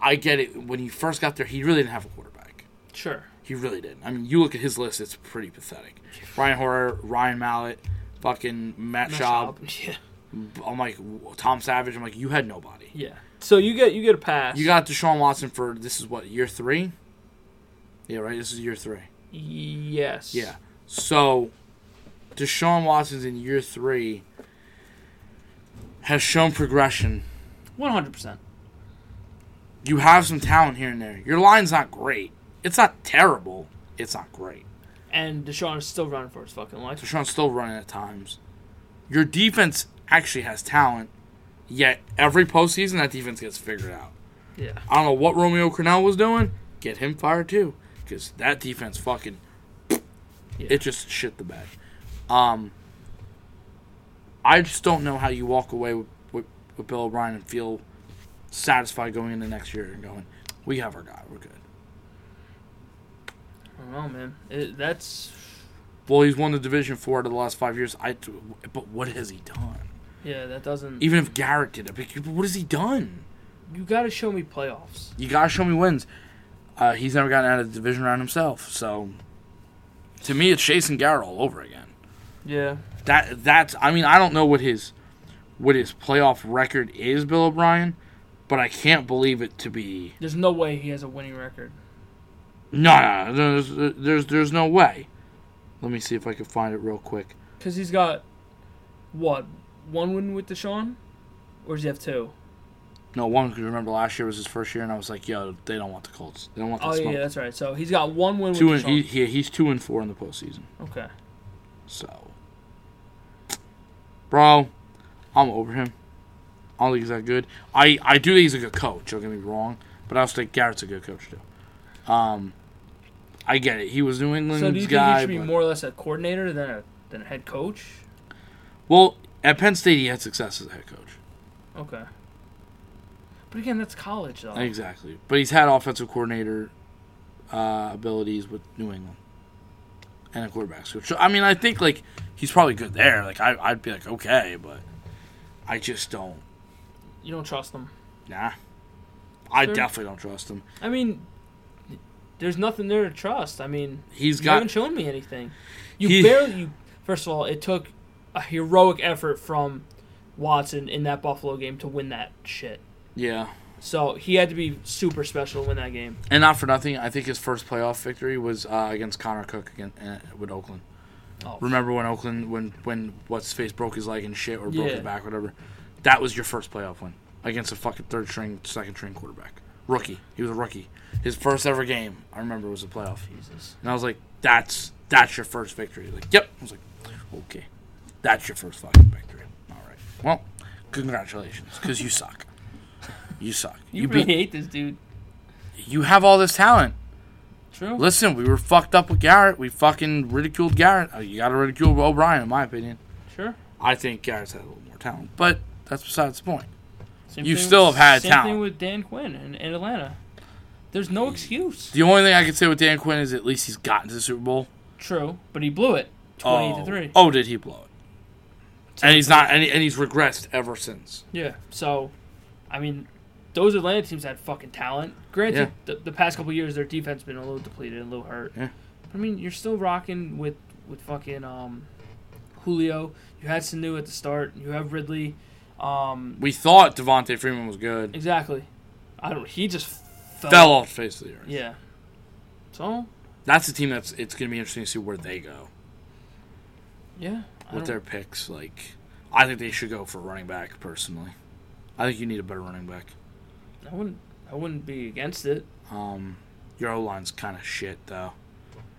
I get it. When he first got there, he really didn't have a quarterback. Sure. He really didn't. I mean, you look at his list; it's pretty pathetic. Brian Hoyer, Ryan Mallett, fucking Matt Schaub. Yeah. I'm like Tom Savage. I'm like, you had nobody. Yeah. So you get you get a pass. You got Deshaun Watson for this is what year three. Yeah, right. This is year three. yes. Yeah. So, Deshaun Watson's in year three has shown progression. One hundred percent. You have some talent here and there. Your line's not great. It's not terrible. It's not great. And Deshaun is still running for his fucking life. Deshaun's still running at times. Your defense actually has talent, yet every postseason that defense gets figured out. Yeah. I don't know what Romeo Crennel was doing. Get him fired too, because that defense fucking it just shit the bed. Um, I just don't know how you walk away with, with, with Bill O'Brien and feel satisfied going into next year and going, we have our guy, we're good. Don't know, man. It, that's Well, he's won the division four out of the last five years. I, but what has he done? yeah. That doesn't. Even if Garrett did it, but what has he done? You got to show me playoffs. You gotta show me wins. Uh, he's never gotten out of the division round himself, so to me, it's Jason Garrett all over again. Yeah. That that's I mean I don't know what his what his playoff record is, Bill O'Brien, but I can't believe it to be There's no way he has a winning record. No no, no there's, there's there's no way. Let me see if I can find it real quick. Because he's got what one win with Deshaun, or does he have two? No one because remember last year was his first year, and I was like, yo, they don't want the Colts. They don't want the Oh smoke. yeah, that's right. So he's got one win Two with and Deshaun. he, he he's two and four in the postseason. okay. So, bro, I'm over him. I don't think he's that good. I, I do think he's a good coach. Don't get me wrong, but I also think Garrett's a good coach too. Um, I get it. He was New England's guy. So do you think guy. he should be more or less a coordinator than a than a head coach? well, at Penn State, he had success as a head coach. Okay. But again, that's college though. Exactly, but he's had offensive coordinator uh, abilities with New England and a quarterback. So, so, I mean, I think like he's probably good there. Like I, I'd be like okay, but I just don't. You don't trust them. Nah. I Sure. definitely don't trust him. I mean, there's nothing there to trust. I mean, He's you got haven't shown me anything. You He- barely. You first of all, it took a heroic effort from Watson in that Buffalo game to win that shit. yeah. So he had to be super special to win that game. And not for nothing, I think his first playoff victory was uh, against Connor Cook again uh, with Oakland. Oh. Remember when Oakland, when when what's face broke his leg and shit, or broke Yeah. his back, whatever. That was your first playoff win against a fucking third string, second string quarterback, rookie. He was a rookie. His first ever game, I remember, was a playoff. Jesus. And I was like, "That's that's your first victory." Like, "Yep." I was like, "Okay, that's your first fucking victory." All right. Well, congratulations, because you suck. You suck. You, You really beat. hate this dude. You have all this talent. True. Listen, we were fucked up with Garrett. We fucking ridiculed Garrett. Uh, You got to ridicule O'Brien, in my opinion. Sure. I think Garrett's had a little more talent, but that's besides the point. Same You still have had same talent. thing with Dan Quinn in, in Atlanta. There's no excuse. The only thing I can say with Dan Quinn is at least he's gotten to the Super Bowl. True, but he blew it. Twenty oh. to three. Oh, did he blow it? And he's not, and, he, and he's regressed ever since. Yeah. So, I mean, those Atlanta teams had fucking talent. Granted, the, the past couple years their defense been a little depleted, and a little hurt. Yeah. But, I mean, you're still rocking with with fucking um, Julio. You had Sanu at the start. You have Ridley. Um, We thought Devonta Freeman was good. exactly. I don't. He just fell. Fell off the face of the earth. Yeah. So That's the team that's. It's going to be interesting to see where they go yeah. I with their picks. Like, I think they should go for running back. Personally, I think you need a better running back. I wouldn't. I wouldn't be against it. Um, your O line's kind of shit though.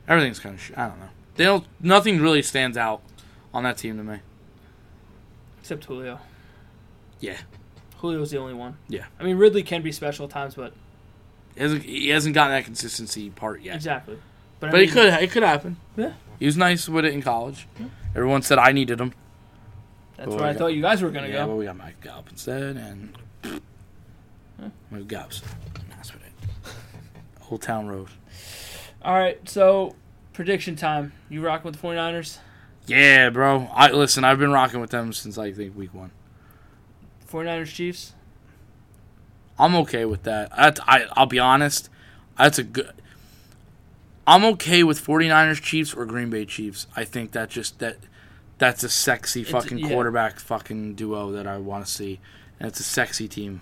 Everything's kind of shit. I don't know. They don't. Nothing really stands out on that team to me. Except Julio. Yeah. Julio's the only one. Yeah. I mean, Ridley can be special at times, but He hasn't, he hasn't gotten that consistency part yet. exactly. But, I mean, it could. It could happen. Yeah. He was nice with it in college. Everyone said I needed him. That's But where I we thought you guys were gonna yeah, go. but we got Mike Gallup instead, and Mike Gallup's that's with it. Old Town Road. All right, so prediction time. You rocking with the 49ers? Yeah, bro. I listen. I've been rocking with them since I think week one. 49ers Chiefs? I'm okay with that. That's, I I'll be honest. That's a good. I'm okay with 49ers Chiefs or Green Bay Chiefs. I think that just that that's a sexy It's- fucking yeah. quarterback fucking duo that I want to see, and it's a sexy team.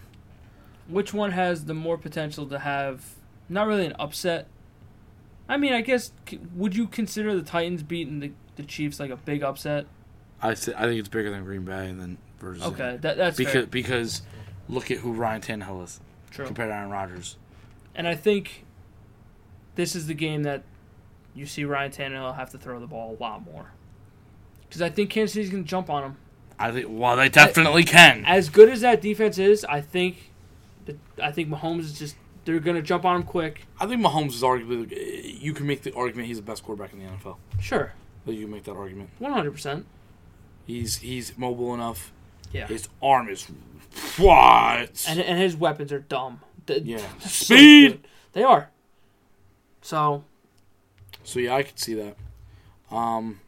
Which one has the more potential to have not really an upset? I mean, I guess would you consider the Titans beating the, the Chiefs like a big upset? I th- I think it's bigger than Green Bay and then versus Okay, that, that's because fair. because look at who Ryan Tannehill is True. compared to Aaron Rodgers. And I think this is the game that you see Ryan Tannehill have to throw the ball a lot more. Because I think Kansas City's going to jump on him. I think well they definitely can. As good as that defense is, I think, I think Mahomes is just they're going to jump on him quick. I think Mahomes is arguably you can make the argument he's the best quarterback in the NFL. Sure, Like, You can make that argument. one hundred percent. He's he's mobile enough. Yeah, His arm is what? and and his weapons are dumb. Th- yeah, so speed. good. They are. So So yeah, I could see that. Um,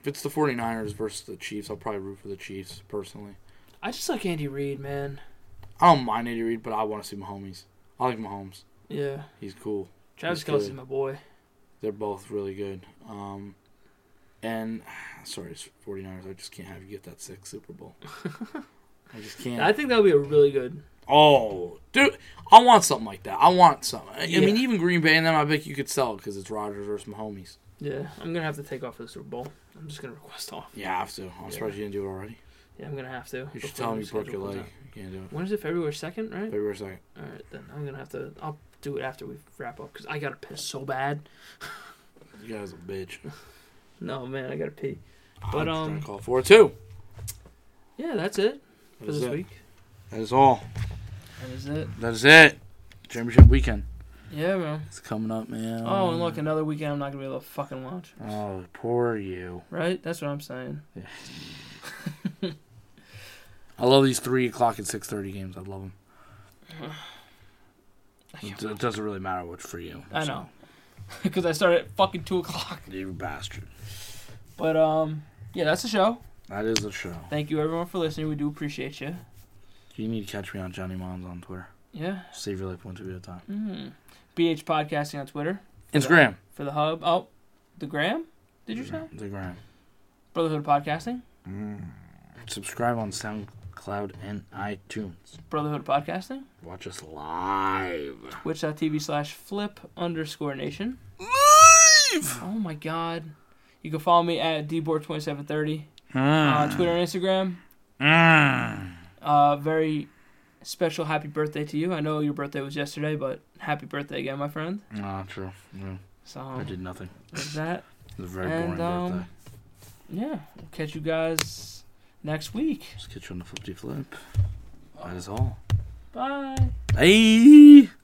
if it's the 49ers versus the Chiefs, I'll probably root for the Chiefs personally. I just like Andy Reid, man. I don't mind Andy Reid, but I want to see Mahomes. I like Mahomes. Yeah, He's cool. Travis Kelce's my boy. They're both really good. Um, and sorry, it's 49ers. I just can't have you get that sixth Super Bowl. I just can't. I think that'll be a really good. oh, dude, I want something like that. I want something. I Yeah. mean, even Green Bay and them, I bet you could sell because it's Rodgers versus Mahomes. Yeah, I'm gonna have to take off for the Super Bowl. I'm just gonna request off. Yeah, I have to. I'm surprised you didn't do it already. Yeah, I'm gonna have to. You should tell the me you broke your leg. You can't do it. When is it? February second, right? February 2nd. All right, then I'm gonna have to. I'll do it after we wrap up because I gotta piss so bad. You guys a bitch. No, man, I gotta pee. But, um, call for it too. Yeah, that's it That for this it. week. That is all. That is it. That is it. Championship weekend. Yeah, man. It's coming up, man. Oh, and look, another weekend I'm not gonna be able to fucking watch. Oh, poor you. Right? That's what I'm saying. I love these three o'clock and six thirty games. I love them. It, it doesn't really matter what's for you. I know. Because I started at fucking two o'clock. You bastard. But um, yeah, that's the show. That is a show. Thank you everyone for listening. We do appreciate you. You need to catch me on Johnny Mons on Twitter. Yeah. Save your life one tweet at a time. Mm. BH Podcasting on Twitter Instagram. for the hub. Oh, the gram? Did you say? The gram. Brotherhood Podcasting. Subscribe on SoundCloud, and iTunes. Brotherhood Podcasting. Watch us live. Twitch.tv slash flip underscore nation. Live! Oh my god. You can follow me at dboard2730 Mm. on Twitter and Instagram. Mm. Uh, very special happy birthday to you. I know your birthday was yesterday, but happy birthday again, my friend. Ah, true. Yeah, So I did nothing. that. It was a very And, boring um, birthday. Yeah, we'll catch you guys next week. Just get you on the flippity flip. That is all. Bye. Hey!